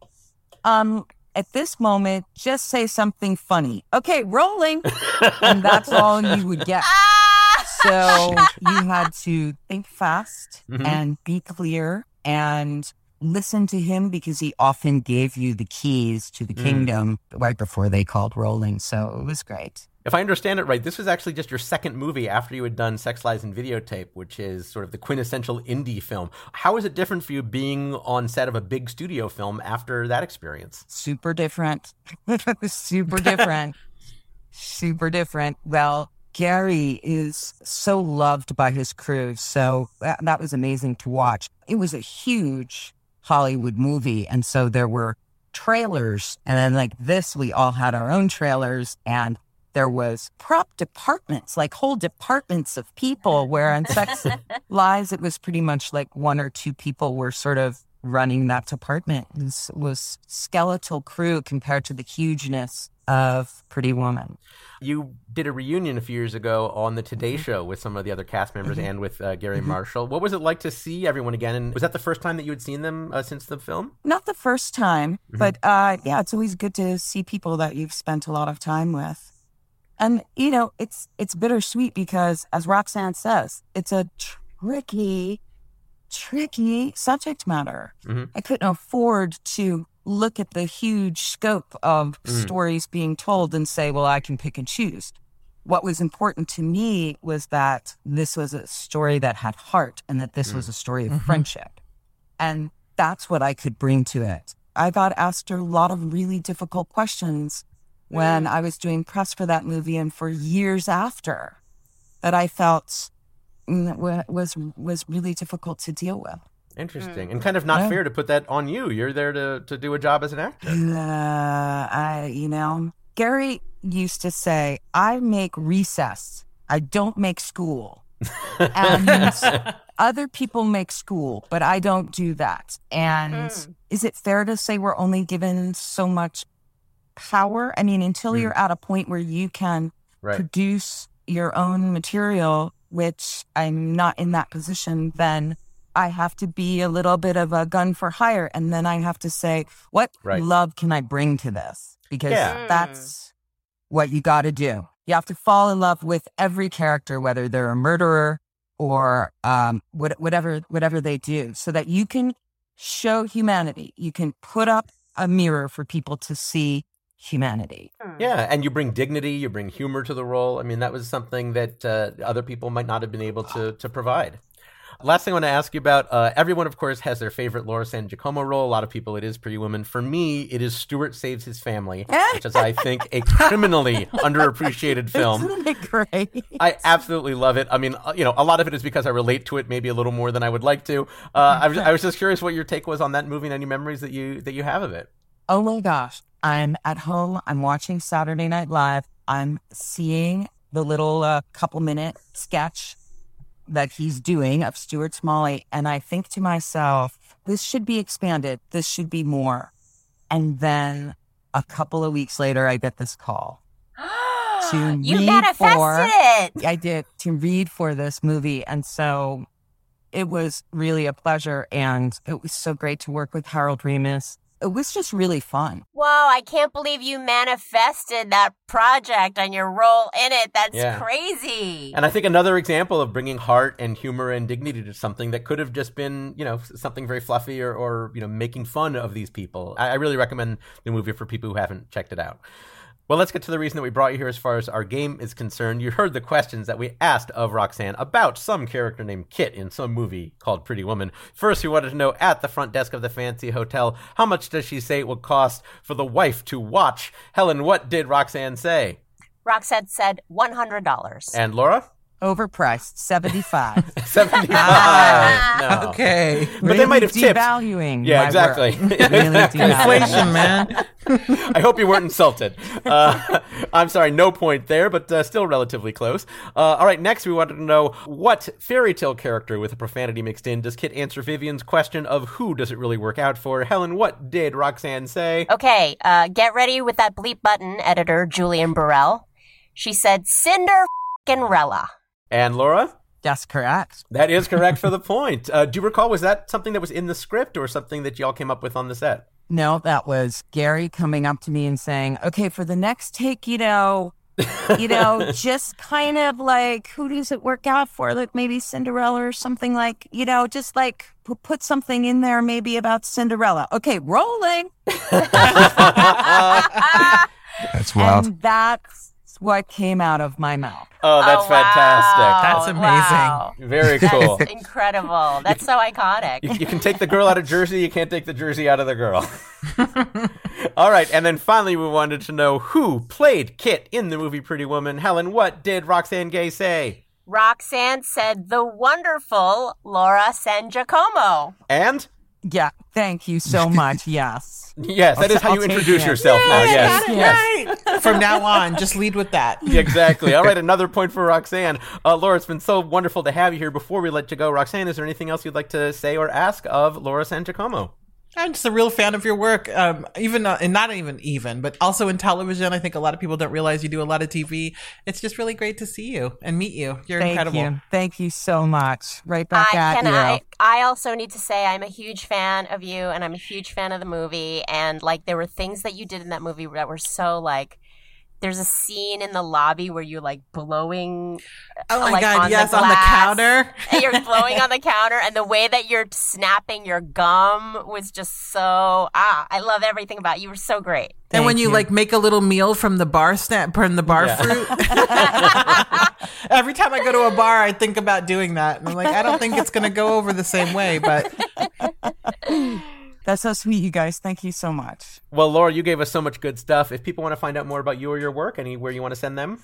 S10: "Um, at this moment, just say something funny." Okay, rolling, and that's all you [laughs] would get. [laughs] So you had to think fast
S1: Mhm.
S10: and be clear and listen to him because he often gave you the keys to the
S1: Mm.
S10: kingdom right before they called rolling. So it was great.
S1: If I understand it right, this was actually just your second movie after you had done Sex Lies and Videotape, which is sort of the quintessential indie film. How is it different for you being on set of a big studio film after that experience?
S10: super different. [laughs] super different. super different. Well, Garry is so loved by his crew. So that, that was amazing to watch. It was a huge Hollywood movie. And so there were trailers. And then, like this, we all had our own trailers. And there was prop departments, like whole departments of people where on Sex [laughs] Lies, it was pretty much like one or two people were sort of running that department. Was, was skeletal crew compared to the hugeness of Pretty Woman.
S1: You did a reunion a few years ago on the Today Show with some of the other cast members
S10: Mhm.
S1: and with uh, Garry
S10: Mhm.
S1: Marshall. What was it like to see everyone again? And was that the first time that you had seen them uh, since the film?
S10: Not the first time,
S1: Mhm.
S10: but uh, yeah, it's always good to see people that you've spent a lot of time with. And you know, it's it's bittersweet because as Roxane says, it's a tricky, tricky subject matter.
S1: Mhm.
S10: I couldn't afford to look at the huge scope of
S1: Mm.
S10: stories being told and say, well, I can pick and choose. What was important to me was that this was a story that had heart and that this
S1: Mm.
S10: was a story of
S4: Mhm.
S10: friendship. And that's what I could bring to it. I got asked a lot of really difficult questions when I was doing press for that movie and for years after that I felt mm, was was really difficult to deal with.
S1: Interesting. And kind of not
S10: Yeah.
S1: fair to put that on you. You're there to, to do a job as an actor.
S10: Uh, I, you know, Garry used to say, I make recess. I don't make school. and [laughs] other people make school, but I don't do that. And
S2: Mm.
S10: is it fair to say we're only given so much power? I mean, until
S1: Mm.
S10: you're at a point where you can
S1: Right.
S10: produce your own material, which I'm not in that position, then I have to be a little bit of a gun for hire. And then I have to say, what
S1: Right.
S10: love can I bring to this? Because
S1: Yeah.
S10: that's what you got to do. You have to fall in love with every character, whether they're a murderer or um, what, whatever, whatever they do, so that you can show humanity. You can put up a mirror for people to see humanity.
S1: Yeah, and you bring dignity, you bring humor to the role. I mean, that was something that uh, other people might not have been able to to provide. Last thing I want to ask you about uh, everyone, of course, has their favorite Laura San Giacomo role. A lot of people, it is Pretty Woman. For me, it is Stuart Saves His Family, [laughs] which is, I think, a criminally underappreciated [laughs] film.
S10: Isn't it great?
S1: I absolutely love it. I mean, uh, you know, a lot of it is because I relate to it maybe a little more than I would like to. Uh, I, was, I was just curious what your take was on that movie and any memories that you that you have of it.
S10: Oh my gosh. I'm at home. I'm watching Saturday Night Live. I'm seeing the little uh, couple minute sketch that he's doing of Stuart Smalley. And I think to myself, this should be expanded. This should be more. And then a couple of weeks later, I get this call. [gasps] to
S2: you manifested
S10: for-
S2: it.
S10: I did to read for this movie. And so it was really a pleasure. And it was so great to work with Harold Ramis. It was just really fun.
S2: Whoa, I can't believe you manifested that project and your role in it. That's
S1: Yeah.
S2: crazy.
S1: And I think another example of bringing heart and humor and dignity to something that could have just been, you know, something very fluffy or, or you know, making fun of these people. I, I really recommend the movie for people who haven't checked it out. Well, let's get to the reason that we brought you here as far as our game is concerned. You heard the questions that we asked of Roxane about some character named Kit in some movie called Pretty Woman. First, we wanted to know at the front desk of the fancy hotel, how much does she say it would cost for the wife to watch? Helen, what did Roxane say?
S2: Roxane said $100.
S1: And Laura?
S10: Overpriced, 75. [laughs]
S1: 75. [laughs] No.
S4: Okay.
S1: But they might have tipped.
S10: devaluing.
S1: Yeah, exactly. [laughs]
S10: really.
S4: Inflation, man.
S1: I hope you weren't insulted. Uh, I'm sorry, no point there, but uh, still relatively close. Uh, all right, next we wanted to know what fairy tale character with a profanity mixed in does Kit answer Vivian's question of who does it really work out for? Helen, what did Roxane say?
S2: Okay, uh, get ready with that bleep button, editor Julian Burrell. She said Cinder and Rella.
S1: And Laura?
S10: That's correct.
S1: That is correct for [laughs] the point. Uh, do you recall, was that something that was in the script or something that y'all came up with on the set?
S10: No, that was Garry coming up to me and saying, okay, for the next take, you know, you know, [laughs] just kind of like, who does it work out for? Like maybe Cinderella or something like, you know, just like pu- put something in there maybe about Cinderella. Okay, rolling. [laughs]
S3: That's wild.
S10: And that's what came out of my mouth.
S1: Oh, that's
S2: Oh, wow.
S1: fantastic.
S4: That's amazing.
S1: Very cool. [laughs]
S2: That's incredible. That's so iconic.
S1: You, you can take the girl out of Jersey, you can't take the Jersey out of the girl. [laughs] All right, and then finally, we wanted to know who played Kit in the movie Pretty Woman. Helen, what did Roxane Gay say?
S2: Roxane said the wonderful Laura San Giacomo.
S1: And
S10: Yeah, thank you so [laughs] much. Yes.
S1: yes, that
S10: I'll
S1: is how you
S10: I'll take
S1: introduce
S10: it.
S1: yourself now. Yes.
S4: Got it
S10: Yes.
S4: right. [laughs] From now on, just lead with that.
S1: Yeah, [laughs] exactly. All right, another point for Roxane. Uh, Laura, it's been so wonderful to have you here. Before we let you go, Roxane, is there anything else you'd like to say or ask of Laura San Giacomo?
S4: I'm just a real fan of your work. Um, even uh, and not even even, but also in television. I think a lot of people don't realize you do a lot of TV. It's just really great to see you and meet you. You're
S10: Thank
S4: incredible.
S10: you. Thank you so much. Right back
S2: I
S10: at
S2: can
S10: you.
S2: I I also need to say I'm a huge fan of you and I'm a huge fan of the movie and like there were things that you did in that movie that were so like there's a scene in the lobby where you're like blowing.
S4: Oh my
S2: like,
S4: god,
S2: on
S4: yes,
S2: the
S4: on the counter.
S2: and [laughs] you're blowing on the [laughs] counter, and the way that you're snapping your gum was just so ah. I love everything about you. You were so great.
S4: and when you,
S10: you.
S4: like make a little meal from the bar snap from the bar
S1: Yeah.
S4: fruit. [laughs] Every time I go to a bar, I think about doing that. And I'm like, I don't think it's gonna go over the same way, but
S10: That's so sweet, you guys. Thank you so much.
S1: Well, Laura, you gave us so much good stuff. If people want to find out more about you or your work, anywhere you want to send them?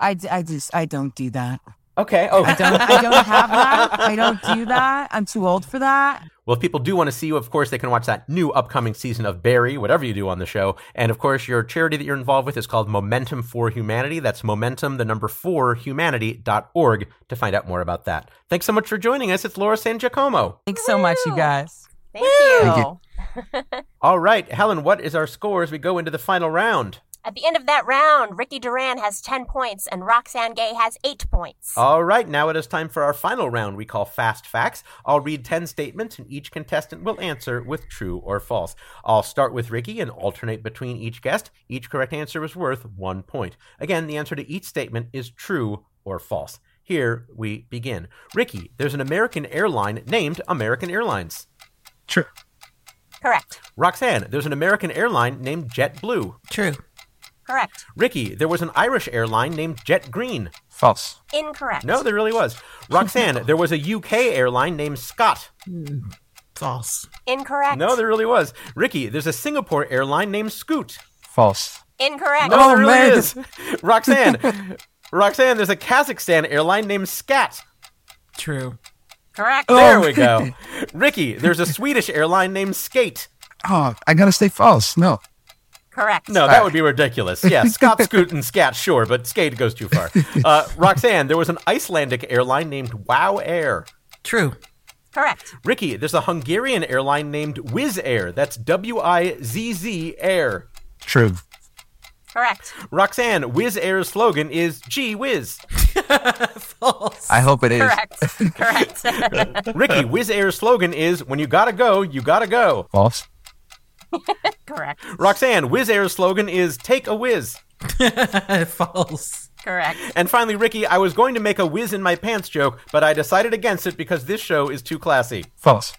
S10: I, d- I just I don't do that.
S1: Okay. Oh,
S10: I don't I don't have that. I don't do that. I'm too old for that.
S1: Well, if people do want to see you, of course, they can watch that new upcoming season of Barry, whatever you do on the show. And of course, your charity that you're involved with is called Momentum for Humanity. That's momentum, the number four, humanity.org to find out more about that. Thanks so much for joining us. It's Laura San Giacomo.
S10: Thanks so much, you guys.
S2: Thank you.
S3: Thank you. [laughs]
S1: All right, Helen, what is our score as we go into the final round?
S2: At the end of that round, Ricky Duran has 10 points and Roxane Gay has 8 points.
S1: All right, now it is time for our final round we call Fast Facts. I'll read 10 statements and each contestant will answer with true or false. I'll start with Ricky and alternate between each guest. Each correct answer is worth one point. Again, the answer to each statement is true or false. Here we begin. Ricky, there's an American airline named American Airlines.
S3: True.
S2: Correct.
S1: Roxane, there's an American airline named JetBlue.
S4: true.
S2: Correct.
S1: Ricky, there was an Irish airline named Jet Green.
S3: False.
S2: Incorrect.
S1: No, there really was. Roxane, there was a UK airline named Scott. Hmm.
S4: False.
S2: Incorrect.
S1: No, there really was. Ricky, there's a Singapore airline named Scoot.
S3: False.
S2: Incorrect.
S1: No,
S3: Oh,
S1: there really
S3: man.
S1: is. Roxane, [laughs] Roxane, there's a Kazakhstan airline named Scat.
S4: True.
S2: Correct.
S1: There we go. [laughs] Ricky, there's a Swedish airline named Skate.
S3: Oh, I gotta say false. No.
S2: Correct.
S1: No, that would be ridiculous. Yeah, [laughs] Scott, Scoot, and Scat, sure, but Skate goes too far. [laughs] Uh, Roxane, there was an Icelandic airline named Wow Air.
S4: True.
S2: Correct.
S1: Ricky, there's a Hungarian airline named Wizz Air. That's W I Z Z Air.
S3: True.
S2: Correct.
S1: Roxane, Wizz Air's slogan is Gee Whiz.
S4: False.
S3: I hope it is.
S2: Correct. Correct. [laughs]
S1: Ricky, Wizz Air's slogan is When you gotta go, you gotta go.
S3: False. [laughs]
S2: Correct.
S1: Roxane, Wizz Air's slogan is Take a Whiz. [laughs]
S4: False.
S2: Correct.
S1: And finally, Ricky, I was going to make a whiz in my pants joke, but I decided against it because this show is too classy.
S3: False.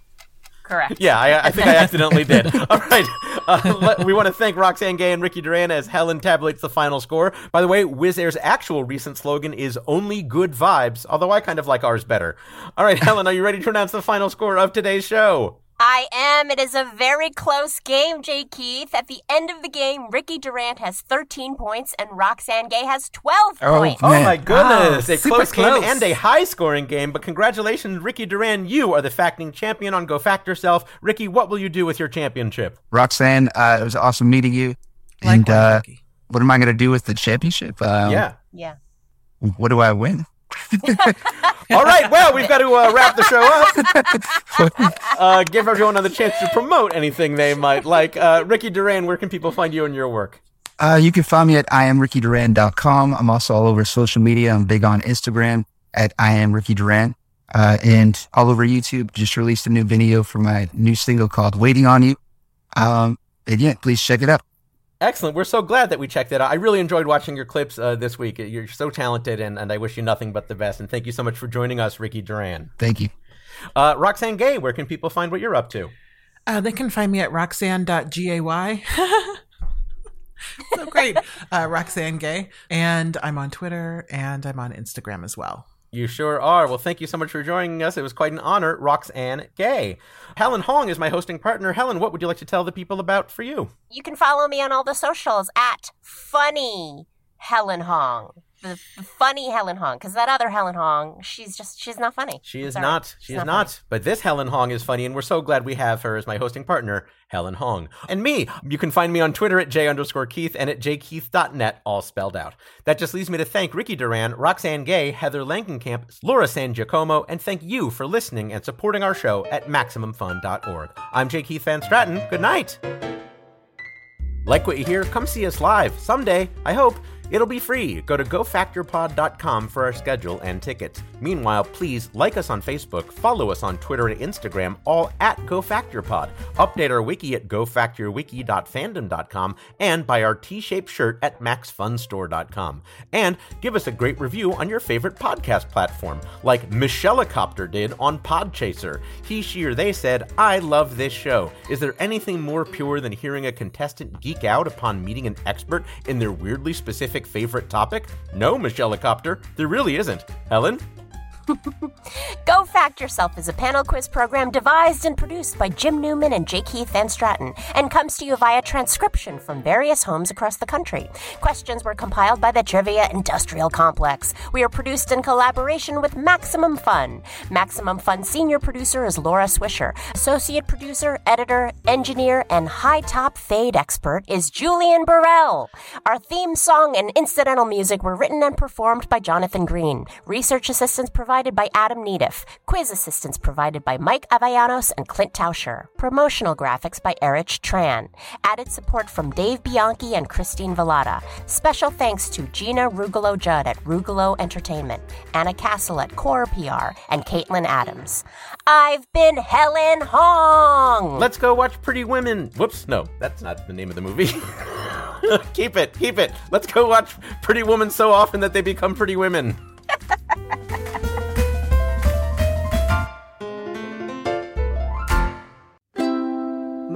S2: Correct.
S1: Yeah, I, I think I accidentally did. [laughs] All right. Uh, let- we want to thank Roxane Gay and Ricky Duran as Helen tabulates the final score. By the way, Wizz Air's actual recent slogan is only good vibes, although I kind of like ours better. All right, [laughs] Helen, are you ready to announce the final score of today's show?
S2: I am. It is a very close game, J. Keith. At the end of the game, Ricky Duran has 13 points and Roxane Gay has 12
S3: Oh,
S2: points.
S1: Oh my goodness!
S4: Wow,
S1: a close,
S4: close.
S1: game and a high scoring game. But congratulations, Ricky Duran. You are the facting champion on Go Fact Yourself. Ricky, what will you do with your championship?
S3: Roxane, uh, it was awesome meeting you.
S4: Likewise,
S3: And uh, what am I gonna do with the championship? Um,
S1: yeah.
S2: Yeah.
S3: What do I win? [laughs]
S1: All right. Well, we've got to uh, wrap the show up. [laughs] uh, give everyone another chance to promote anything they might like. Uh, Ricky Duran, where can people find you and your work?
S3: Uh, you can find me at iamrickyduran.com. I'm also all over social media. I'm big on Instagram at I am Ricky Duran. Uh, and all over YouTube. Just released a new video for my new single called Waiting on You. Um, and yeah, please check it out.
S1: Excellent. We're so glad that we checked it out. I really enjoyed watching your clips uh, this week. You're so talented, and, and I wish you nothing but the best. And thank you so much for joining us, Ricky Duran.
S3: Thank you.
S1: Uh, Roxane Gay, where can people find what you're up to?
S4: Uh, they can find me at roxane.gay. [laughs] so great. Uh, Roxane Gay. And I'm on Twitter and I'm on Instagram as well.
S1: You sure are. Well, thank you so much for joining us. It was quite an honor, Roxane Gay. Helen Hong is my hosting partner. Helen, what would you like to tell the people about for you?
S2: You can follow me on all the socials at funny Helen Hong. The, the funny Helen Hong, because that other Helen Hong, she's just she's not funny.
S1: She is not. She is not. But this Helen Hong is funny, and we're so glad we have her as my hosting partner, Helen Hong. And me, you can find me on Twitter at J underscore Keith and at jkeith.net, all spelled out. That just leaves me to thank Ricky Duran, Roxane Gay, Heather Langenkamp, Laura San Giacomo, and thank you for listening and supporting our show at MaximumFun.org. I'm J. Keith van Straaten. Good night. Like what you hear? Come see us live someday, I hope. It'll be free. Go to gofactorpod.com for our schedule and tickets. Meanwhile, please like us on Facebook, follow us on Twitter and Instagram, all at GoFactorPod. Update our wiki at gofactorwiki.fandom.com and buy our T-shaped shirt at maxfunstore.com. And give us a great review on your favorite podcast platform, like Michellecopter did on Podchaser. He, she, or they said, I love this show. Is there anything more pure than hearing a contestant geek out upon meeting an expert in their weirdly specific favorite topic? No, Michellecopter, there really isn't. Helen?
S2: Go Fact Yourself is a panel quiz program devised and produced by Jim Newman and J. Keith van Straaten and comes to you via transcription from various homes across the country. Questions were compiled by the Trivia Industrial Complex. We are produced in collaboration with Maximum Fun. Maximum Fun senior producer is Laura Swisher. Associate producer, editor, engineer, and high top fade expert is Julian Burrell. Our theme song and incidental music were written and performed by Jonathan Green. Research assistance provided by Adam Neediff. Quiz assistance provided by Mike Avallanos and Clint Tauscher. Promotional graphics by Erich Tran. Added support from Dave Bianchi and Christine Velada. Special thanks to Gina Rugolo Judd at Rugolo Entertainment, Anna Castle at Core PR, and Caitlin Adams. I've been Helen Hong!
S1: Let's go watch Pretty Women. Whoops, no, that's not the name of the movie. [laughs] keep it, keep it. Let's go watch Pretty Woman so often that they become pretty women. [laughs]